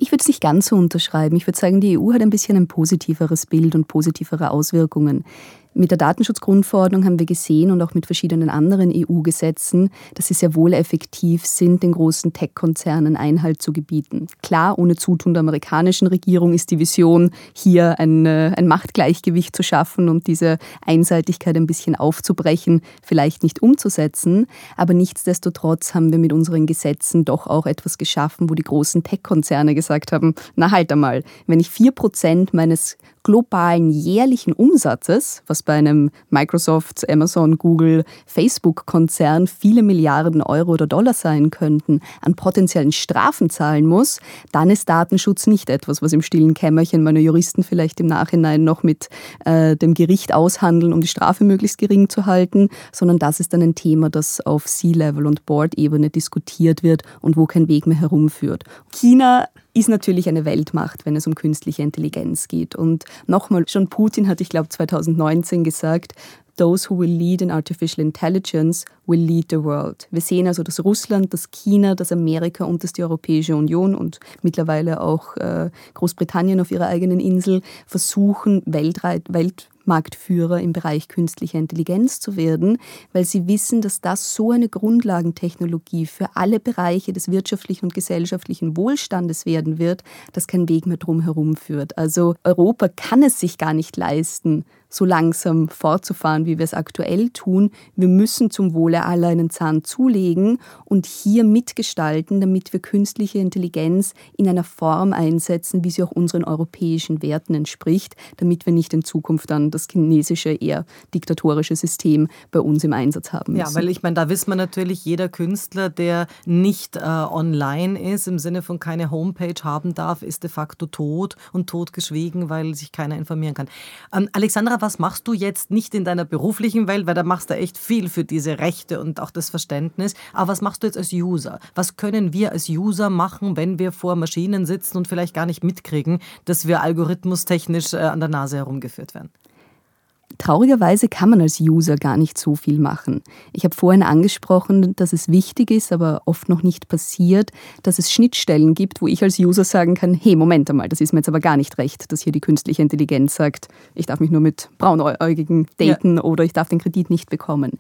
Ich würde es nicht ganz so unterschreiben. Ich würde sagen, die EU hat ein bisschen ein positiveres Bild und positivere Auswirkungen. Mit der Datenschutzgrundverordnung haben wir gesehen und auch mit verschiedenen anderen EU-Gesetzen, dass sie sehr wohl effektiv sind, den großen Tech-Konzernen Einhalt zu gebieten. Klar, ohne Zutun der amerikanischen Regierung ist die Vision, hier ein, äh, ein Machtgleichgewicht zu schaffen und diese Einseitigkeit ein bisschen aufzubrechen, vielleicht nicht umzusetzen. Aber nichtsdestotrotz haben wir mit unseren Gesetzen doch auch etwas geschaffen, wo die großen Tech-Konzerne gesagt haben, na halt einmal, wenn ich vier Prozent meines globalen jährlichen Umsatzes, was bei einem Microsoft, Amazon, Google, Facebook-Konzern viele Milliarden Euro oder Dollar sein könnten, an potenziellen Strafen zahlen muss, dann ist Datenschutz nicht etwas, was im stillen Kämmerchen meine Juristen vielleicht im Nachhinein noch mit äh, dem Gericht aushandeln, um die Strafe möglichst gering zu halten, sondern das ist dann ein Thema, das auf C-Level und Board-Ebene diskutiert wird und wo kein Weg mehr herumführt. China ist natürlich eine Weltmacht, wenn es um künstliche Intelligenz geht. Und nochmal, schon Putin hat, ich glaube, 2019 gesagt, Those who will lead in artificial intelligence will lead the world. Wir sehen also, dass Russland, dass China, dass Amerika und dass die Europäische Union und mittlerweile auch äh, Großbritannien auf ihrer eigenen Insel versuchen, weltweit, welt, Marktführer im Bereich künstlicher Intelligenz zu werden, weil sie wissen, dass das so eine Grundlagentechnologie für alle Bereiche des wirtschaftlichen und gesellschaftlichen Wohlstandes werden wird, dass kein Weg mehr drum herum führt. Also Europa kann es sich gar nicht leisten, so langsam fortzufahren, wie wir es aktuell tun. Wir müssen zum Wohle aller einen Zahn zulegen und hier mitgestalten, damit wir künstliche Intelligenz in einer Form einsetzen, wie sie auch unseren europäischen Werten entspricht, damit wir nicht in Zukunft dann das chinesische, eher diktatorische System bei uns im Einsatz haben müssen. Ja, weil ich meine, da wissen wir natürlich, jeder Künstler, der nicht äh, online ist, im Sinne von keine Homepage haben darf, ist de facto tot und totgeschwiegen, weil sich keiner informieren kann. Ähm, Alexandra, was machst du jetzt nicht in deiner beruflichen Welt, weil da machst du echt viel für diese Rechte und auch das Verständnis, aber was machst du jetzt als User? Was können wir als User machen, wenn wir vor Maschinen sitzen und vielleicht gar nicht mitkriegen, dass wir algorithmustechnisch äh, an der Nase herumgeführt werden? Traurigerweise kann man als User gar nicht so viel machen. Ich habe vorhin angesprochen, dass es wichtig ist, aber oft noch nicht passiert, dass es Schnittstellen gibt, wo ich als User sagen kann, hey, Moment einmal, das ist mir jetzt aber gar nicht recht, dass hier die künstliche Intelligenz sagt, ich darf mich nur mit Braunäugigen daten ja. oder ich darf den Kredit nicht bekommen.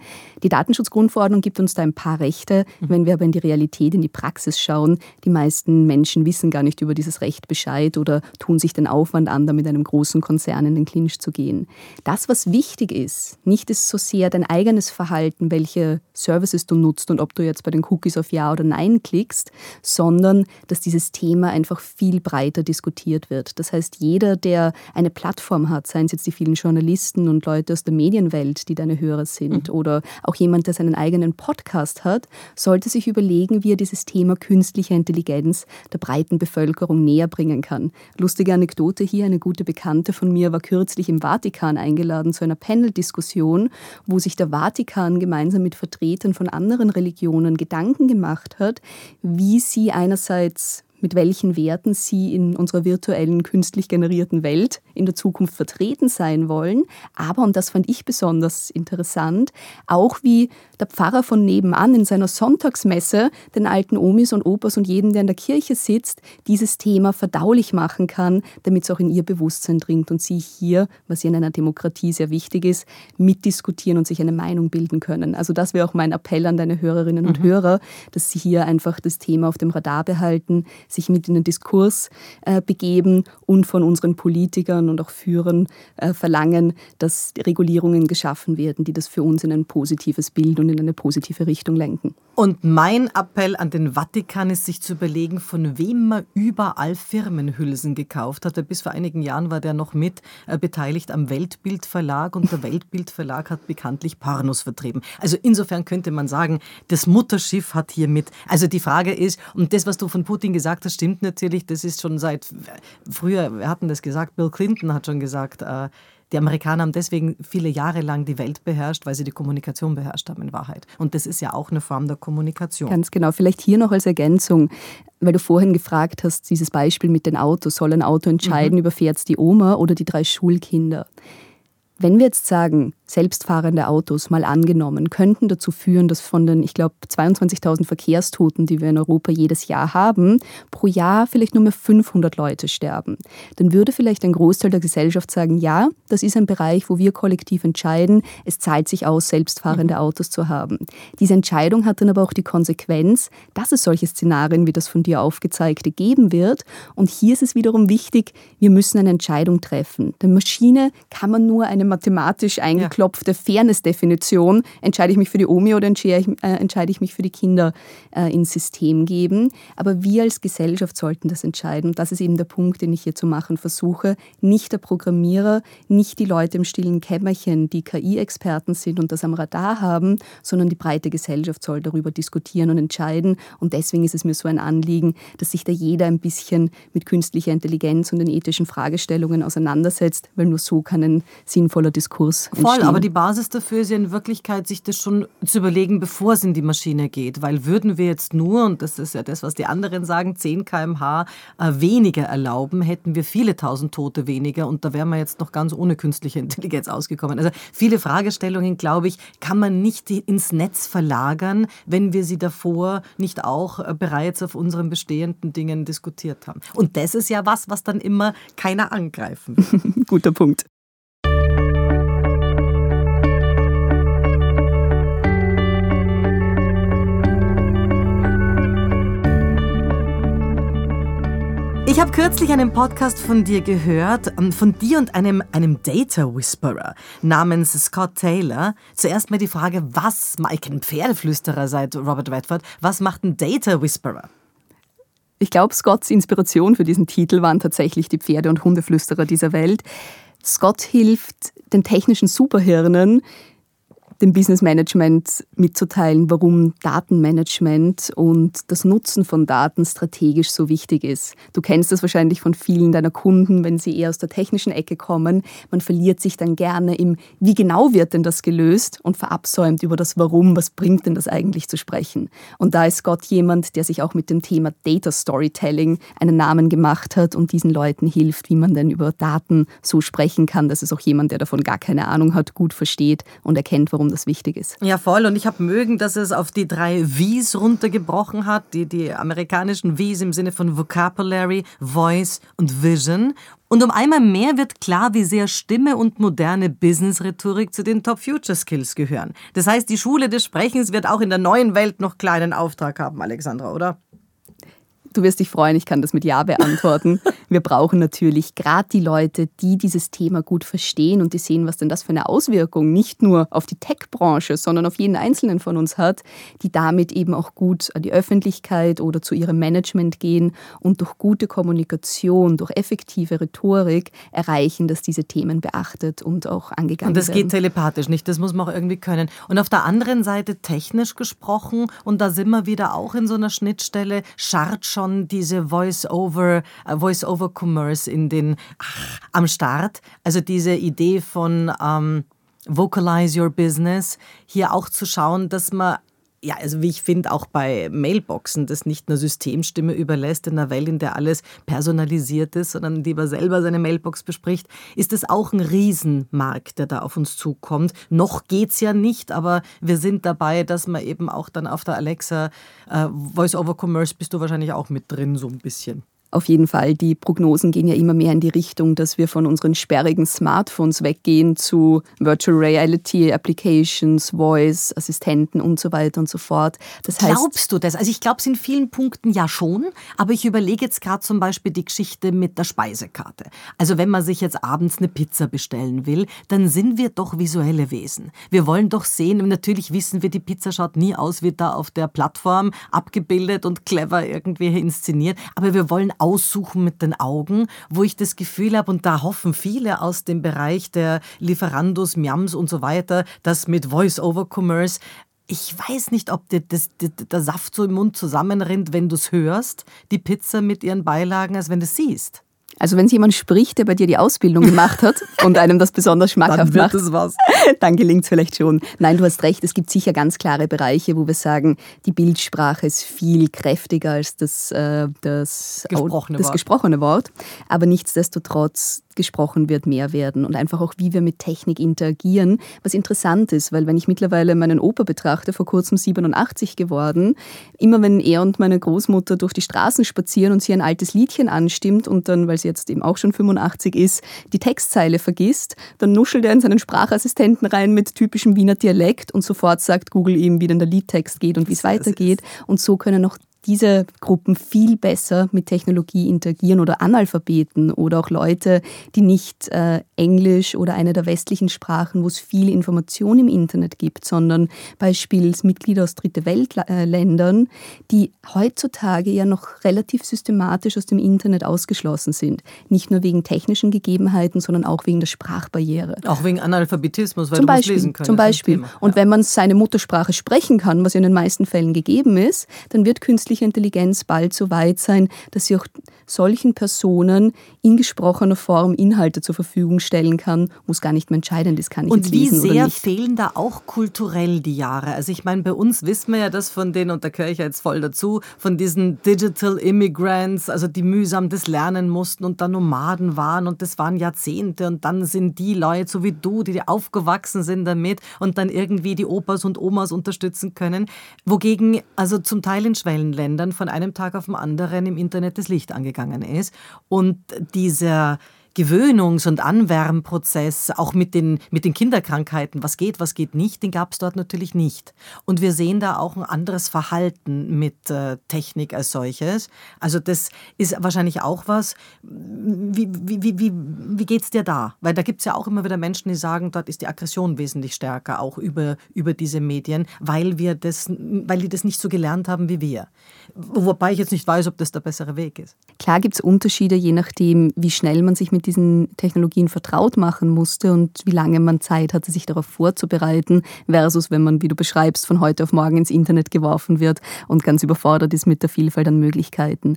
Die Datenschutzgrundverordnung gibt uns da ein paar Rechte. Mhm. Wenn wir aber in die Realität, in die Praxis schauen, die meisten Menschen wissen gar nicht über dieses Recht Bescheid oder tun sich den Aufwand an, da mit einem großen Konzern in den Clinch zu gehen. Das, was was wichtig ist, nicht ist so sehr dein eigenes Verhalten, welche Services du nutzt und ob du jetzt bei den Cookies auf Ja oder Nein klickst, sondern dass dieses Thema einfach viel breiter diskutiert wird. Das heißt, jeder, der eine Plattform hat, seien es jetzt die vielen Journalisten und Leute aus der Medienwelt, die deine Hörer sind, mhm. oder auch jemand, der seinen eigenen Podcast hat, sollte sich überlegen, wie er dieses Thema künstliche Intelligenz der breiten Bevölkerung näher bringen kann. Lustige Anekdote hier, eine gute Bekannte von mir war kürzlich im Vatikan eingeladen zu einer Panel-Diskussion, wo sich der Vatikan gemeinsam mit Vertretern von anderen Religionen Gedanken gemacht hat, wie sie einerseits mit welchen Werten sie in unserer virtuellen, künstlich generierten Welt in der Zukunft vertreten sein wollen. Aber, und das fand ich besonders interessant, auch wie der Pfarrer von nebenan in seiner Sonntagsmesse den alten Omis und Opas und jedem, der in der Kirche sitzt, dieses Thema verdaulich machen kann, damit es auch in ihr Bewusstsein dringt und sie hier, was ja in einer Demokratie sehr wichtig ist, mitdiskutieren und sich eine Meinung bilden können. Also das wäre auch mein Appell an deine Hörerinnen und mhm. Hörer, dass sie hier einfach das Thema auf dem Radar behalten, sich mit in den Diskurs äh, begeben und von unseren Politikern und auch Führern äh, verlangen, dass Regulierungen geschaffen werden, die das für uns in ein positives Bild und in eine positive Richtung lenken. Und mein Appell an den Vatikan ist, sich zu überlegen, von wem man überall Firmenhülsen gekauft hat. Bis vor einigen Jahren war der noch mit äh, beteiligt am Weltbildverlag und der <laughs> Weltbildverlag hat bekanntlich Pornos vertrieben. Also insofern könnte man sagen, das Mutterschiff hat hier mit. Also die Frage ist, und das, was du von Putin gesagt hast, stimmt natürlich, das ist schon seit früher, wir hatten das gesagt, Bill Clinton hat schon gesagt, äh, die Amerikaner haben deswegen viele Jahre lang die Welt beherrscht, weil sie die Kommunikation beherrscht haben in Wahrheit. Und das ist ja auch eine Form der Kommunikation. Ganz genau. Vielleicht hier noch als Ergänzung, weil du vorhin gefragt hast, dieses Beispiel mit den Autos, soll ein Auto entscheiden, mhm. überfährt es die Oma oder die drei Schulkinder? Wenn wir jetzt sagen, selbstfahrende Autos mal angenommen, könnten dazu führen, dass von den, ich glaube, 22.000 Verkehrstoten, die wir in Europa jedes Jahr haben, pro Jahr vielleicht nur mehr 500 Leute sterben. Dann würde vielleicht ein Großteil der Gesellschaft sagen, ja, das ist ein Bereich, wo wir kollektiv entscheiden, es zahlt sich aus, selbstfahrende mhm. Autos zu haben. Diese Entscheidung hat dann aber auch die Konsequenz, dass es solche Szenarien wie das von dir aufgezeigte geben wird. Und hier ist es wiederum wichtig, wir müssen eine Entscheidung treffen. Der Maschine kann man nur eine mathematisch eingeklopfte abgeklopfte Fairness-Definition, entscheide ich mich für die Omi oder entscheide ich, äh, entscheide ich mich für die Kinder äh, ins System geben. Aber wir als Gesellschaft sollten das entscheiden. Und das ist eben der Punkt, den ich hier zu machen versuche. Nicht der Programmierer, nicht die Leute im stillen Kämmerchen, die KI-Experten sind und das am Radar haben, sondern die breite Gesellschaft soll darüber diskutieren und entscheiden. Und deswegen ist es mir so ein Anliegen, dass sich da jeder ein bisschen mit künstlicher Intelligenz und den ethischen Fragestellungen auseinandersetzt, weil nur so kann ein sinnvoller Diskurs entstehen. Voll, aber die Basis dafür ist ja in Wirklichkeit, sich das schon zu überlegen, bevor es in die Maschine geht. Weil würden wir jetzt nur, und das ist ja das, was die anderen sagen, 10 km/h äh, weniger erlauben, hätten wir viele tausend Tote weniger und da wären wir jetzt noch ganz ohne künstliche Intelligenz ausgekommen. Also viele Fragestellungen, glaube ich, kann man nicht ins Netz verlagern, wenn wir sie davor nicht auch äh, bereits auf unseren bestehenden Dingen diskutiert haben. Und das ist ja was, was dann immer keiner angreifen. <laughs> Guter Punkt. Ich habe kürzlich einen Podcast von dir gehört, ähm, von dir und einem, einem Data Whisperer namens Scott Taylor. Zuerst mal die Frage, was, ich kenne Pferdeflüsterer seit Robert Redford, was macht ein Data Whisperer? Ich glaube, Scotts Inspiration für diesen Titel waren tatsächlich die Pferde- und Hundeflüsterer dieser Welt. Scott hilft den technischen Superhirnen, dem Business Management mitzuteilen, warum Datenmanagement und das Nutzen von Daten strategisch so wichtig ist. Du kennst das wahrscheinlich von vielen deiner Kunden, wenn sie eher aus der technischen Ecke kommen. Man verliert sich dann gerne im, wie genau wird denn das gelöst und verabsäumt über das Warum, was bringt denn das eigentlich zu sprechen. Und da ist Scott jemand, der sich auch mit dem Thema Data Storytelling einen Namen gemacht hat und diesen Leuten hilft, wie man denn über Daten so sprechen kann, dass es auch jemand, der davon gar keine Ahnung hat, gut versteht und erkennt, warum das wichtig ist. Ja, voll. Und ich habe mögen, dass es auf die drei Vs runtergebrochen hat. Die, die amerikanischen Vs im Sinne von Vocabulary, Voice und Vision. Und um einmal mehr wird klar, wie sehr Stimme und moderne Business-Rhetorik zu den Top-Future-Skills gehören. Das heißt, die Schule des Sprechens wird auch in der neuen Welt noch kleinen Auftrag haben, Alexandra, oder? Du wirst dich freuen, ich kann das mit Ja beantworten. <laughs> Wir brauchen natürlich gerade die Leute, die dieses Thema gut verstehen und die sehen, was denn das für eine Auswirkung nicht nur auf die Tech-Branche, sondern auf jeden Einzelnen von uns hat, die damit eben auch gut an die Öffentlichkeit oder zu ihrem Management gehen und durch gute Kommunikation, durch effektive Rhetorik erreichen, dass diese Themen beachtet und auch angegangen werden. Und das werden. geht telepathisch nicht, das muss man auch irgendwie können. Und auf der anderen Seite technisch gesprochen, und da sind wir wieder auch in so einer Schnittstelle, scharrt schon diese Voice-over, äh, Voice-over-Commerce in den ach, am Start. Also diese Idee von ähm, Vocalize Your Business, hier auch zu schauen, dass man ja, also wie ich finde, auch bei Mailboxen das nicht einer Systemstimme überlässt in einer Welt, in der alles personalisiert ist, sondern lieber selber seine Mailbox bespricht, ist das auch ein Riesenmarkt, der da auf uns zukommt. Noch geht's ja nicht, aber wir sind dabei, dass man eben auch dann auf der Alexa äh, Voice-over-Commerce bist du wahrscheinlich auch mit drin, so ein bisschen. Auf jeden Fall, die Prognosen gehen ja immer mehr in die Richtung, dass wir von unseren sperrigen Smartphones weggehen zu Virtual Reality Applications, Voice, Assistenten und so weiter und so fort. Das Glaubst du das? Also ich glaube es in vielen Punkten ja schon, aber ich überlege jetzt gerade zum Beispiel die Geschichte mit der Speisekarte. Also wenn man sich jetzt abends eine Pizza bestellen will, dann sind wir doch visuelle Wesen. Wir wollen doch sehen, natürlich wissen wir, die Pizza schaut nie aus wie da auf der Plattform abgebildet und clever irgendwie inszeniert, aber wir wollen aussuchen mit den Augen, wo ich das Gefühl habe, und da hoffen viele aus dem Bereich der Lieferandos, Miams und so weiter, dass mit Voice-over-Commerce ich weiß nicht, ob dir das, das, der Saft so im Mund zusammenrinnt, wenn du es hörst, die Pizza mit ihren Beilagen, als wenn du es siehst. Also wenn es jemand spricht, der bei dir die Ausbildung gemacht hat <laughs> und einem das besonders schmackhaft dann macht, was. <laughs> dann gelingt es vielleicht schon. Nein, du hast recht, es gibt sicher ganz klare Bereiche, wo wir sagen, die Bildsprache ist viel kräftiger als das, äh, das, gesprochene, das Wort. gesprochene Wort. Aber nichtsdestotrotz gesprochen wird mehr werden und einfach auch, wie wir mit Technik interagieren, was interessant ist, weil wenn ich mittlerweile meinen Opa betrachte, vor kurzem 87 geworden, immer wenn er und meine Großmutter durch die Straßen spazieren und sie ein altes Liedchen anstimmt und dann, weil sie jetzt eben auch schon 85 ist, die Textzeile vergisst, dann nuschelt er in seinen Sprachassistenten rein mit typischem Wiener Dialekt und sofort sagt Google ihm, wie denn der Liedtext geht und wie es weitergeht. Und so können auch diese Gruppen viel besser mit Technologie interagieren oder Analphabeten oder auch Leute, die nicht äh, Englisch oder eine der westlichen Sprachen, wo es viel Information im Internet gibt, sondern beispielsweise Mitglieder aus Dritte Weltländern, die heutzutage ja noch relativ systematisch aus dem Internet ausgeschlossen sind. Nicht nur wegen technischen Gegebenheiten, sondern auch wegen der Sprachbarriere. Auch wegen Analphabetismus, weil zum du Beispiel, lesen können. Zum Beispiel. Und wenn man seine Muttersprache sprechen kann, was in den meisten Fällen gegeben ist, dann wird künstliche künstliche Intelligenz bald so weit sein, dass sie auch solchen Personen in gesprochener Form Inhalte zur Verfügung stellen kann, wo es gar nicht mehr entscheidend ist, kann ich und wie sehr fehlen da auch kulturell die Jahre? Also ich meine, bei uns wissen wir ja das von denen, und da gehöre ich ja jetzt voll dazu, von diesen Digital Immigrants, also die mühsam das lernen mussten und dann Nomaden waren und das waren Jahrzehnte und dann sind die Leute, so wie du, die aufgewachsen sind damit und dann irgendwie die Opas und Omas unterstützen können, wogegen also zum Teil in Schwellenländern Ländern von einem Tag auf den anderen im Internet das Licht angegangen ist. Und dieser Gewöhnungs- und Anwärmprozess, auch mit den, mit den Kinderkrankheiten, was geht, was geht nicht, den gab es dort natürlich nicht. Und wir sehen da auch ein anderes Verhalten mit äh, Technik als solches. Also das ist wahrscheinlich auch was. Wie, wie, wie, wie, wie geht es dir da? Weil da gibt es ja auch immer wieder Menschen, die sagen, dort ist die Aggression wesentlich stärker, auch über, über diese Medien, weil wir das, weil die das nicht so gelernt haben wie wir. Wobei ich jetzt nicht weiß, ob das der bessere Weg ist. Klar gibt es Unterschiede, je nachdem, wie schnell man sich mit diesen Technologien vertraut machen musste und wie lange man Zeit hatte, sich darauf vorzubereiten, versus wenn man, wie du beschreibst, von heute auf morgen ins Internet geworfen wird und ganz überfordert ist mit der Vielfalt an Möglichkeiten.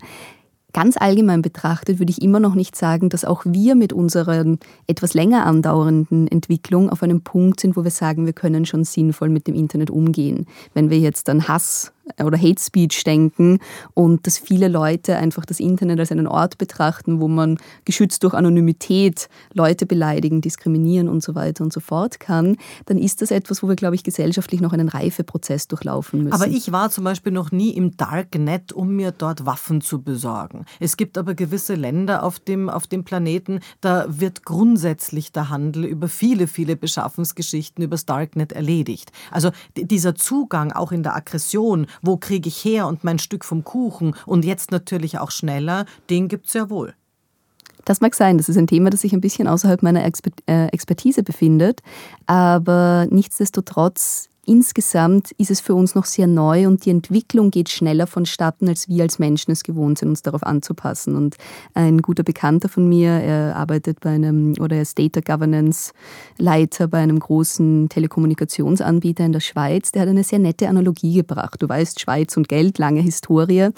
Ganz allgemein betrachtet würde ich immer noch nicht sagen, dass auch wir mit unserer etwas länger andauernden Entwicklung auf einem Punkt sind, wo wir sagen, wir können schon sinnvoll mit dem Internet umgehen. Wenn wir jetzt an Hass oder Hate Speech denken und dass viele Leute einfach das Internet als einen Ort betrachten, wo man geschützt durch Anonymität Leute beleidigen, diskriminieren und so weiter und so fort kann, dann ist das etwas, wo wir, glaube ich, gesellschaftlich noch einen Reifeprozess durchlaufen müssen. Aber ich war zum Beispiel noch nie im Darknet, um mir dort Waffen zu besorgen. Es gibt aber gewisse Länder auf dem, auf dem Planeten, da wird grundsätzlich der Handel über viele, viele Beschaffungsgeschichten übers Darknet erledigt. Also dieser Zugang auch in der Aggression wo kriege ich her und mein Stück vom Kuchen und jetzt natürlich auch schneller, den gibt es ja wohl. Das mag sein, das ist ein Thema, das sich ein bisschen außerhalb meiner äh, Expertise befindet, aber nichtsdestotrotz Insgesamt ist es für uns noch sehr neu und die Entwicklung geht schneller vonstatten, als wir als Menschen es gewohnt sind, uns darauf anzupassen. Und ein guter Bekannter von mir, er arbeitet bei einem oder er ist Data Governance Leiter bei einem großen Telekommunikationsanbieter in der Schweiz, der hat eine sehr nette Analogie gebracht. Du weißt, Schweiz und Geld, lange Historie.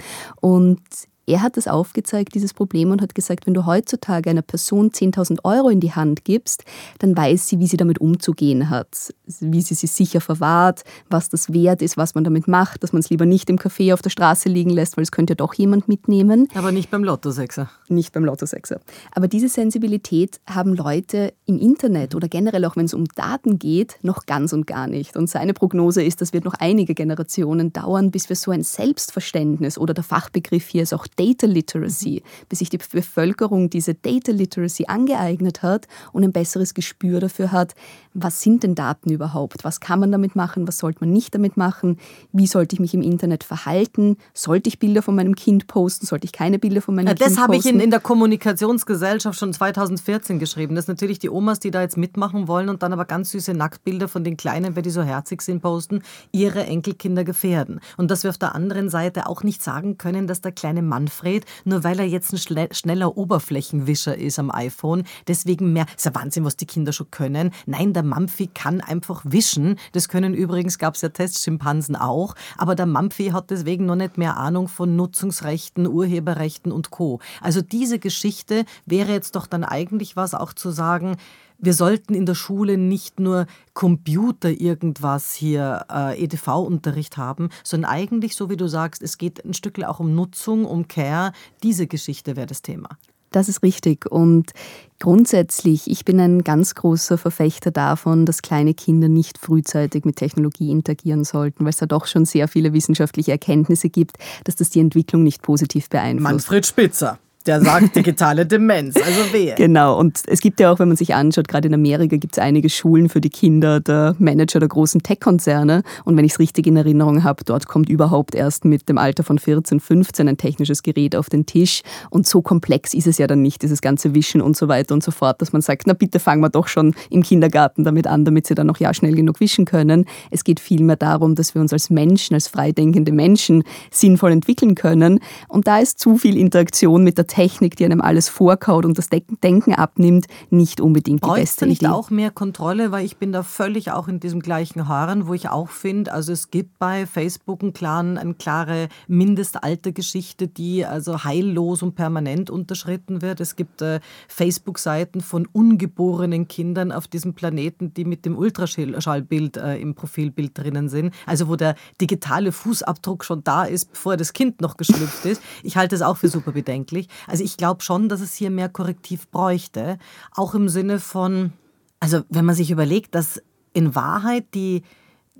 Und er hat das aufgezeigt, dieses Problem, und hat gesagt, wenn du heutzutage einer Person 10.000 Euro in die Hand gibst, dann weiß sie, wie sie damit umzugehen hat, wie sie sie sicher verwahrt, was das wert ist, was man damit macht, dass man es lieber nicht im Café auf der Straße liegen lässt, weil es könnte ja doch jemand mitnehmen. Aber nicht beim Lottosexer. Nicht beim Lottosexer. Aber diese Sensibilität haben Leute im Internet oder generell auch wenn es um Daten geht, noch ganz und gar nicht. Und seine Prognose ist, das wird noch einige Generationen dauern, bis wir so ein Selbstverständnis oder der Fachbegriff hier ist auch Data Literacy, bis sich die Bevölkerung diese Data Literacy angeeignet hat und ein besseres Gespür dafür hat, was sind denn Daten überhaupt? Was kann man damit machen? Was sollte man nicht damit machen? Wie sollte ich mich im Internet verhalten? Sollte ich Bilder von meinem Kind posten? Sollte ich keine Bilder von meinem ja, Kind posten? Das habe ich in, in der Kommunikationsgesellschaft schon 2014 geschrieben. Das sind natürlich die Omas, die da jetzt mitmachen wollen und dann aber ganz süße Nacktbilder von den Kleinen, weil die so herzig sind, posten, ihre Enkelkinder gefährden. Und dass wir auf der anderen Seite auch nicht sagen können, dass der kleine Mann Manfred, nur weil er jetzt ein schneller Oberflächenwischer ist am iPhone. Deswegen mehr. Ist ja Wahnsinn, was die Kinder schon können. Nein, der Mampfi kann einfach wischen. Das können übrigens, gab es ja Testschimpansen auch. Aber der Mampfi hat deswegen noch nicht mehr Ahnung von Nutzungsrechten, Urheberrechten und Co. Also diese Geschichte wäre jetzt doch dann eigentlich was auch zu sagen, wir sollten in der Schule nicht nur Computer irgendwas hier äh, EDV-Unterricht haben, sondern eigentlich, so wie du sagst, es geht ein Stück auch um Nutzung, um Care. Diese Geschichte wäre das Thema. Das ist richtig. Und grundsätzlich, ich bin ein ganz großer Verfechter davon, dass kleine Kinder nicht frühzeitig mit Technologie interagieren sollten, weil es da doch schon sehr viele wissenschaftliche Erkenntnisse gibt, dass das die Entwicklung nicht positiv beeinflusst. Manfred Spitzer der sagt <laughs> digitale Demenz, also wehe. Genau, und es gibt ja auch, wenn man sich anschaut, gerade in Amerika gibt es einige Schulen für die Kinder der Manager der großen Tech-Konzerne. Und wenn ich es richtig in Erinnerung habe, dort kommt überhaupt erst mit dem Alter von 14, 15 ein technisches Gerät auf den Tisch. Und so komplex ist es ja dann nicht, dieses ganze Wischen und so weiter und so fort, dass man sagt, na bitte fangen wir doch schon im Kindergarten damit an, damit sie dann noch ja schnell genug wischen können. Es geht vielmehr darum, dass wir uns als Menschen, als freidenkende Menschen sinnvoll entwickeln können. Und da ist zu viel Interaktion mit der Technik, die einem alles vorkaut und das Denken abnimmt, nicht unbedingt die Bräuchte beste nicht auch mehr Kontrolle, weil ich bin da völlig auch in diesem gleichen Haaren, wo ich auch finde, also es gibt bei Facebook einen klaren, eine klare Mindestaltergeschichte, die also heillos und permanent unterschritten wird. Es gibt äh, Facebook-Seiten von ungeborenen Kindern auf diesem Planeten, die mit dem Ultraschallbild äh, im Profilbild drinnen sind, also wo der digitale Fußabdruck schon da ist, bevor das Kind noch geschlüpft ist. Ich halte es auch für super bedenklich. Also ich glaube schon, dass es hier mehr Korrektiv bräuchte. Auch im Sinne von, also wenn man sich überlegt, dass in Wahrheit die,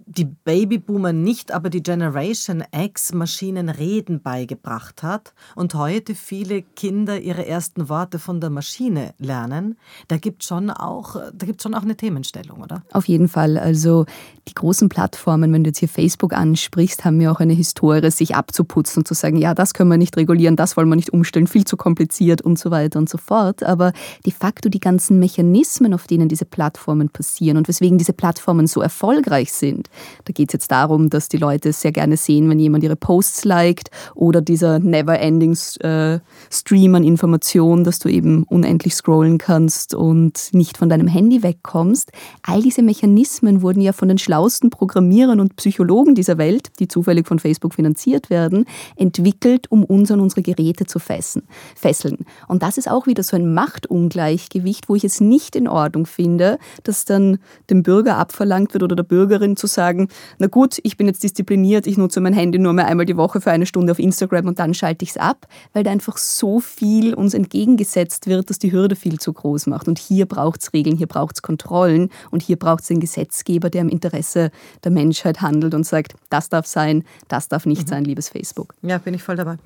die Babyboomer nicht, aber die Generation X Maschinen reden beigebracht hat und heute viele Kinder ihre ersten Worte von der Maschine lernen, da gibt schon auch, da gibt schon auch eine Themenstellung, oder? Auf jeden Fall. Also die großen Plattformen, wenn du jetzt hier Facebook ansprichst, haben ja auch eine Historie, sich abzuputzen und zu sagen, ja, das können wir nicht regulieren, das wollen wir nicht umstellen, viel zu kompliziert und so weiter und so fort. Aber de facto die ganzen Mechanismen, auf denen diese Plattformen passieren und weswegen diese Plattformen so erfolgreich sind, da geht es jetzt darum, dass die Leute sehr gerne sehen, wenn jemand ihre Posts liked oder dieser never-ending äh, an Informationen, dass du eben unendlich scrollen kannst und nicht von deinem Handy wegkommst. All diese Mechanismen wurden ja von den schlauesten Programmierern und Psychologen dieser Welt, die zufällig von Facebook finanziert werden, entwickelt, um uns an unsere Geräte zu fesseln. Und das ist auch wieder so ein Machtungleichgewicht, wo ich es nicht in Ordnung finde, dass dann dem Bürger abverlangt wird oder der Bürgerin zu sagen, na gut, ich bin jetzt diszipliniert, ich nutze mein Handy nur mehr einmal die Woche für eine Stunde auf Instagram und dann schalte ich es ab, weil da einfach so viel uns entgegengesetzt wird, dass die Hürde viel zu groß macht. Und hier braucht es Regeln, hier braucht es Kontrollen und hier braucht es den Gesetzgeber, der im Interesse der Menschheit handelt und sagt, das darf sein, das darf nicht mhm. sein, liebes Facebook. Ja, bin ich voll dabei.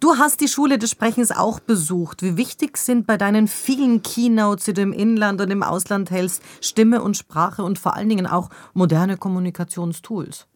Du hast die Schule des Sprechens auch besucht. Wie wichtig sind bei deinen vielen Keynotes, die du im Inland und im Ausland hältst, Stimme und Sprache und vor allen Dingen auch moderne Kommunikationstools?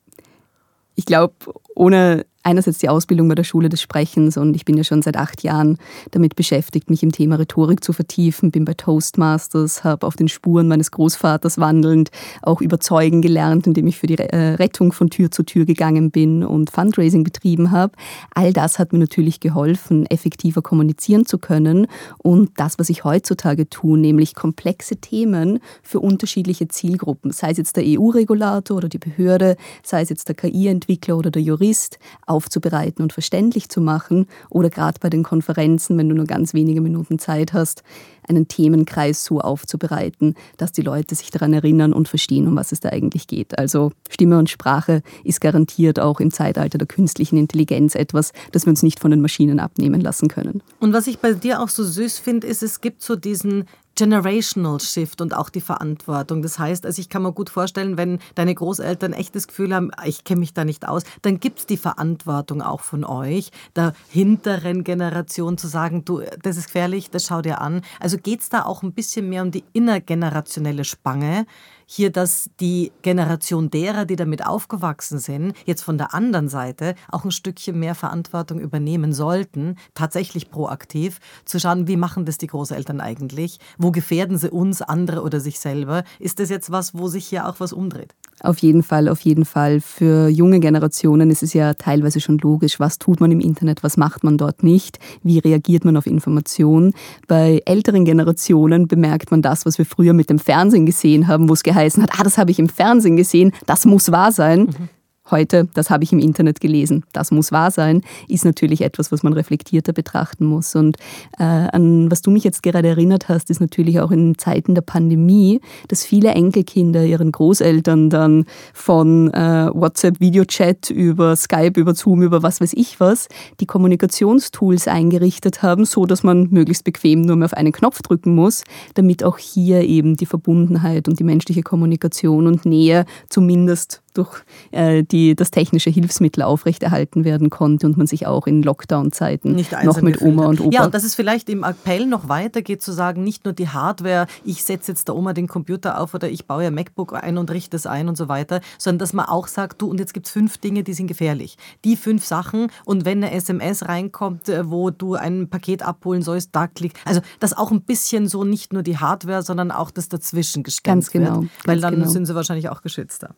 Ich glaube, ohne einerseits die Ausbildung bei der Schule des Sprechens und ich bin ja schon seit acht Jahren damit beschäftigt, mich im Thema Rhetorik zu vertiefen, bin bei Toastmasters, habe auf den Spuren meines Großvaters wandelnd auch überzeugen gelernt, indem ich für die äh, Rettung von Tür zu Tür gegangen bin und Fundraising betrieben habe. All das hat mir natürlich geholfen, effektiver kommunizieren zu können und das, was ich heutzutage tue, nämlich komplexe Themen für unterschiedliche Zielgruppen, sei es jetzt der EU-Regulator oder die Behörde, sei es jetzt der KI-Entwickler oder der Jurist, aufzubereiten und verständlich zu machen oder gerade bei den Konferenzen, wenn du nur ganz wenige Minuten Zeit hast, einen Themenkreis so aufzubereiten, dass die Leute sich daran erinnern und verstehen, um was es da eigentlich geht. Also Stimme und Sprache ist garantiert auch im Zeitalter der künstlichen Intelligenz etwas, das wir uns nicht von den Maschinen abnehmen lassen können. Und was ich bei dir auch so süß finde, ist, es gibt so diesen Generational Shift und auch die Verantwortung. Das heißt, also ich kann mir gut vorstellen, wenn deine Großeltern echt das Gefühl haben, ich kenne mich da nicht aus, dann gibt es die Verantwortung auch von euch, der hinteren Generation zu sagen, du, das ist gefährlich, das schau dir an. Also geht es da auch ein bisschen mehr um die innergenerationelle Spange, hier, dass die Generation derer, die damit aufgewachsen sind, jetzt von der anderen Seite auch ein Stückchen mehr Verantwortung übernehmen sollten, tatsächlich proaktiv, zu schauen, wie machen das die Großeltern eigentlich, wo gefährden sie uns, andere oder sich selber. Ist das jetzt was, wo sich hier auch was umdreht? Auf jeden Fall, auf jeden Fall. Für junge Generationen ist es ja teilweise schon logisch, was tut man im Internet, was macht man dort nicht, wie reagiert man auf Informationen. Bei älteren Generationen bemerkt man das, was wir früher mit dem Fernsehen gesehen haben, wo es geheißen hat, ah, das habe ich im Fernsehen gesehen, das muss wahr sein. Mhm heute, das habe ich im Internet gelesen, das muss wahr sein, ist natürlich etwas, was man reflektierter betrachten muss. Und äh, an was du mich jetzt gerade erinnert hast, ist natürlich auch in Zeiten der Pandemie, dass viele Enkelkinder ihren Großeltern dann von äh, WhatsApp, Videochat über Skype, über Zoom, über was weiß ich was, die Kommunikationstools eingerichtet haben, so dass man möglichst bequem nur mehr auf einen Knopf drücken muss, damit auch hier eben die Verbundenheit und die menschliche Kommunikation und Nähe zumindest durch äh, die, das technische Hilfsmittel aufrechterhalten werden konnte und man sich auch in Lockdown-Zeiten noch mit Oma und Opa. Ja, und dass es vielleicht im Appell noch weitergeht, zu sagen, nicht nur die Hardware, ich setze jetzt der Oma den Computer auf oder ich baue ja MacBook ein und richte es ein und so weiter, sondern dass man auch sagt, du, und jetzt gibt es fünf Dinge, die sind gefährlich. Die fünf Sachen und wenn eine SMS reinkommt, äh, wo du ein Paket abholen sollst, da klick. Also, dass auch ein bisschen so nicht nur die Hardware, sondern auch das dazwischen gestemmt Ganz genau. Wird, weil dann genau. sind sie wahrscheinlich auch geschützter.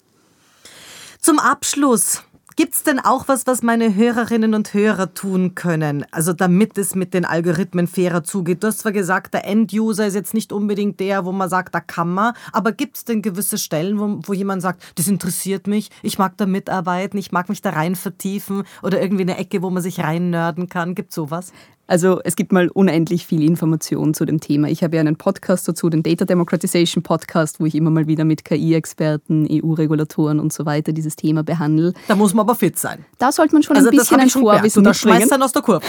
Zum Abschluss. Gibt es denn auch was, was meine Hörerinnen und Hörer tun können? Also damit es mit den Algorithmen fairer zugeht. Du hast zwar gesagt, der End-User ist jetzt nicht unbedingt der, wo man sagt, da kann man, aber gibt es denn gewisse Stellen, wo, wo jemand sagt, das interessiert mich, ich mag da mitarbeiten, ich mag mich da rein vertiefen oder irgendwie eine Ecke, wo man sich rein nörden kann? Gibt sowas? Also es gibt mal unendlich viel Information zu dem Thema. Ich habe ja einen Podcast dazu, den Data Democratization Podcast, wo ich immer mal wieder mit KI-Experten, EU-Regulatoren und so weiter dieses Thema behandle. Da muss man aber fit sein. Da sollte man schon also ein bisschen ein Vorwissen mitbringen. dann aus der Kurve.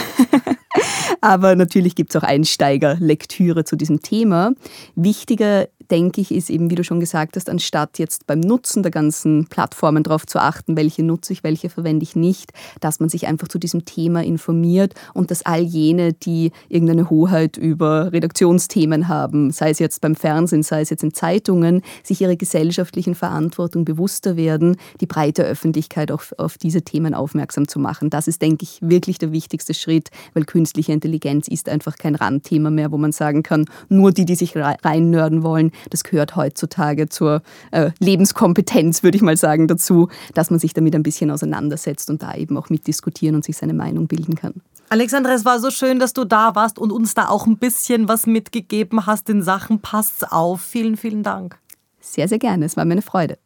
<laughs> aber natürlich gibt es auch Einsteigerlektüre zu diesem Thema. Wichtiger denke ich, ist eben, wie du schon gesagt hast, anstatt jetzt beim Nutzen der ganzen Plattformen darauf zu achten, welche nutze ich, welche verwende ich nicht, dass man sich einfach zu diesem Thema informiert und dass all jene, die irgendeine Hoheit über Redaktionsthemen haben, sei es jetzt beim Fernsehen, sei es jetzt in Zeitungen, sich ihrer gesellschaftlichen Verantwortung bewusster werden, die breite Öffentlichkeit auch auf diese Themen aufmerksam zu machen. Das ist, denke ich, wirklich der wichtigste Schritt, weil künstliche Intelligenz ist einfach kein Randthema mehr, wo man sagen kann, nur die, die sich reinnörden wollen, das gehört heutzutage zur äh, Lebenskompetenz, würde ich mal sagen, dazu, dass man sich damit ein bisschen auseinandersetzt und da eben auch mitdiskutieren und sich seine Meinung bilden kann. Alexandra, es war so schön, dass du da warst und uns da auch ein bisschen was mitgegeben hast in Sachen Passt's auf. Vielen, vielen Dank. Sehr, sehr gerne. Es war mir eine Freude.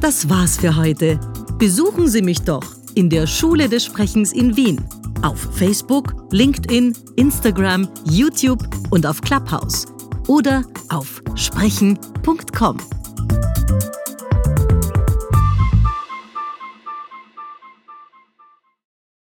Das war's für heute. Besuchen Sie mich doch in der Schule des Sprechens in Wien. Auf Facebook, LinkedIn, Instagram, YouTube und auf Clubhouse oder auf sprechen.com.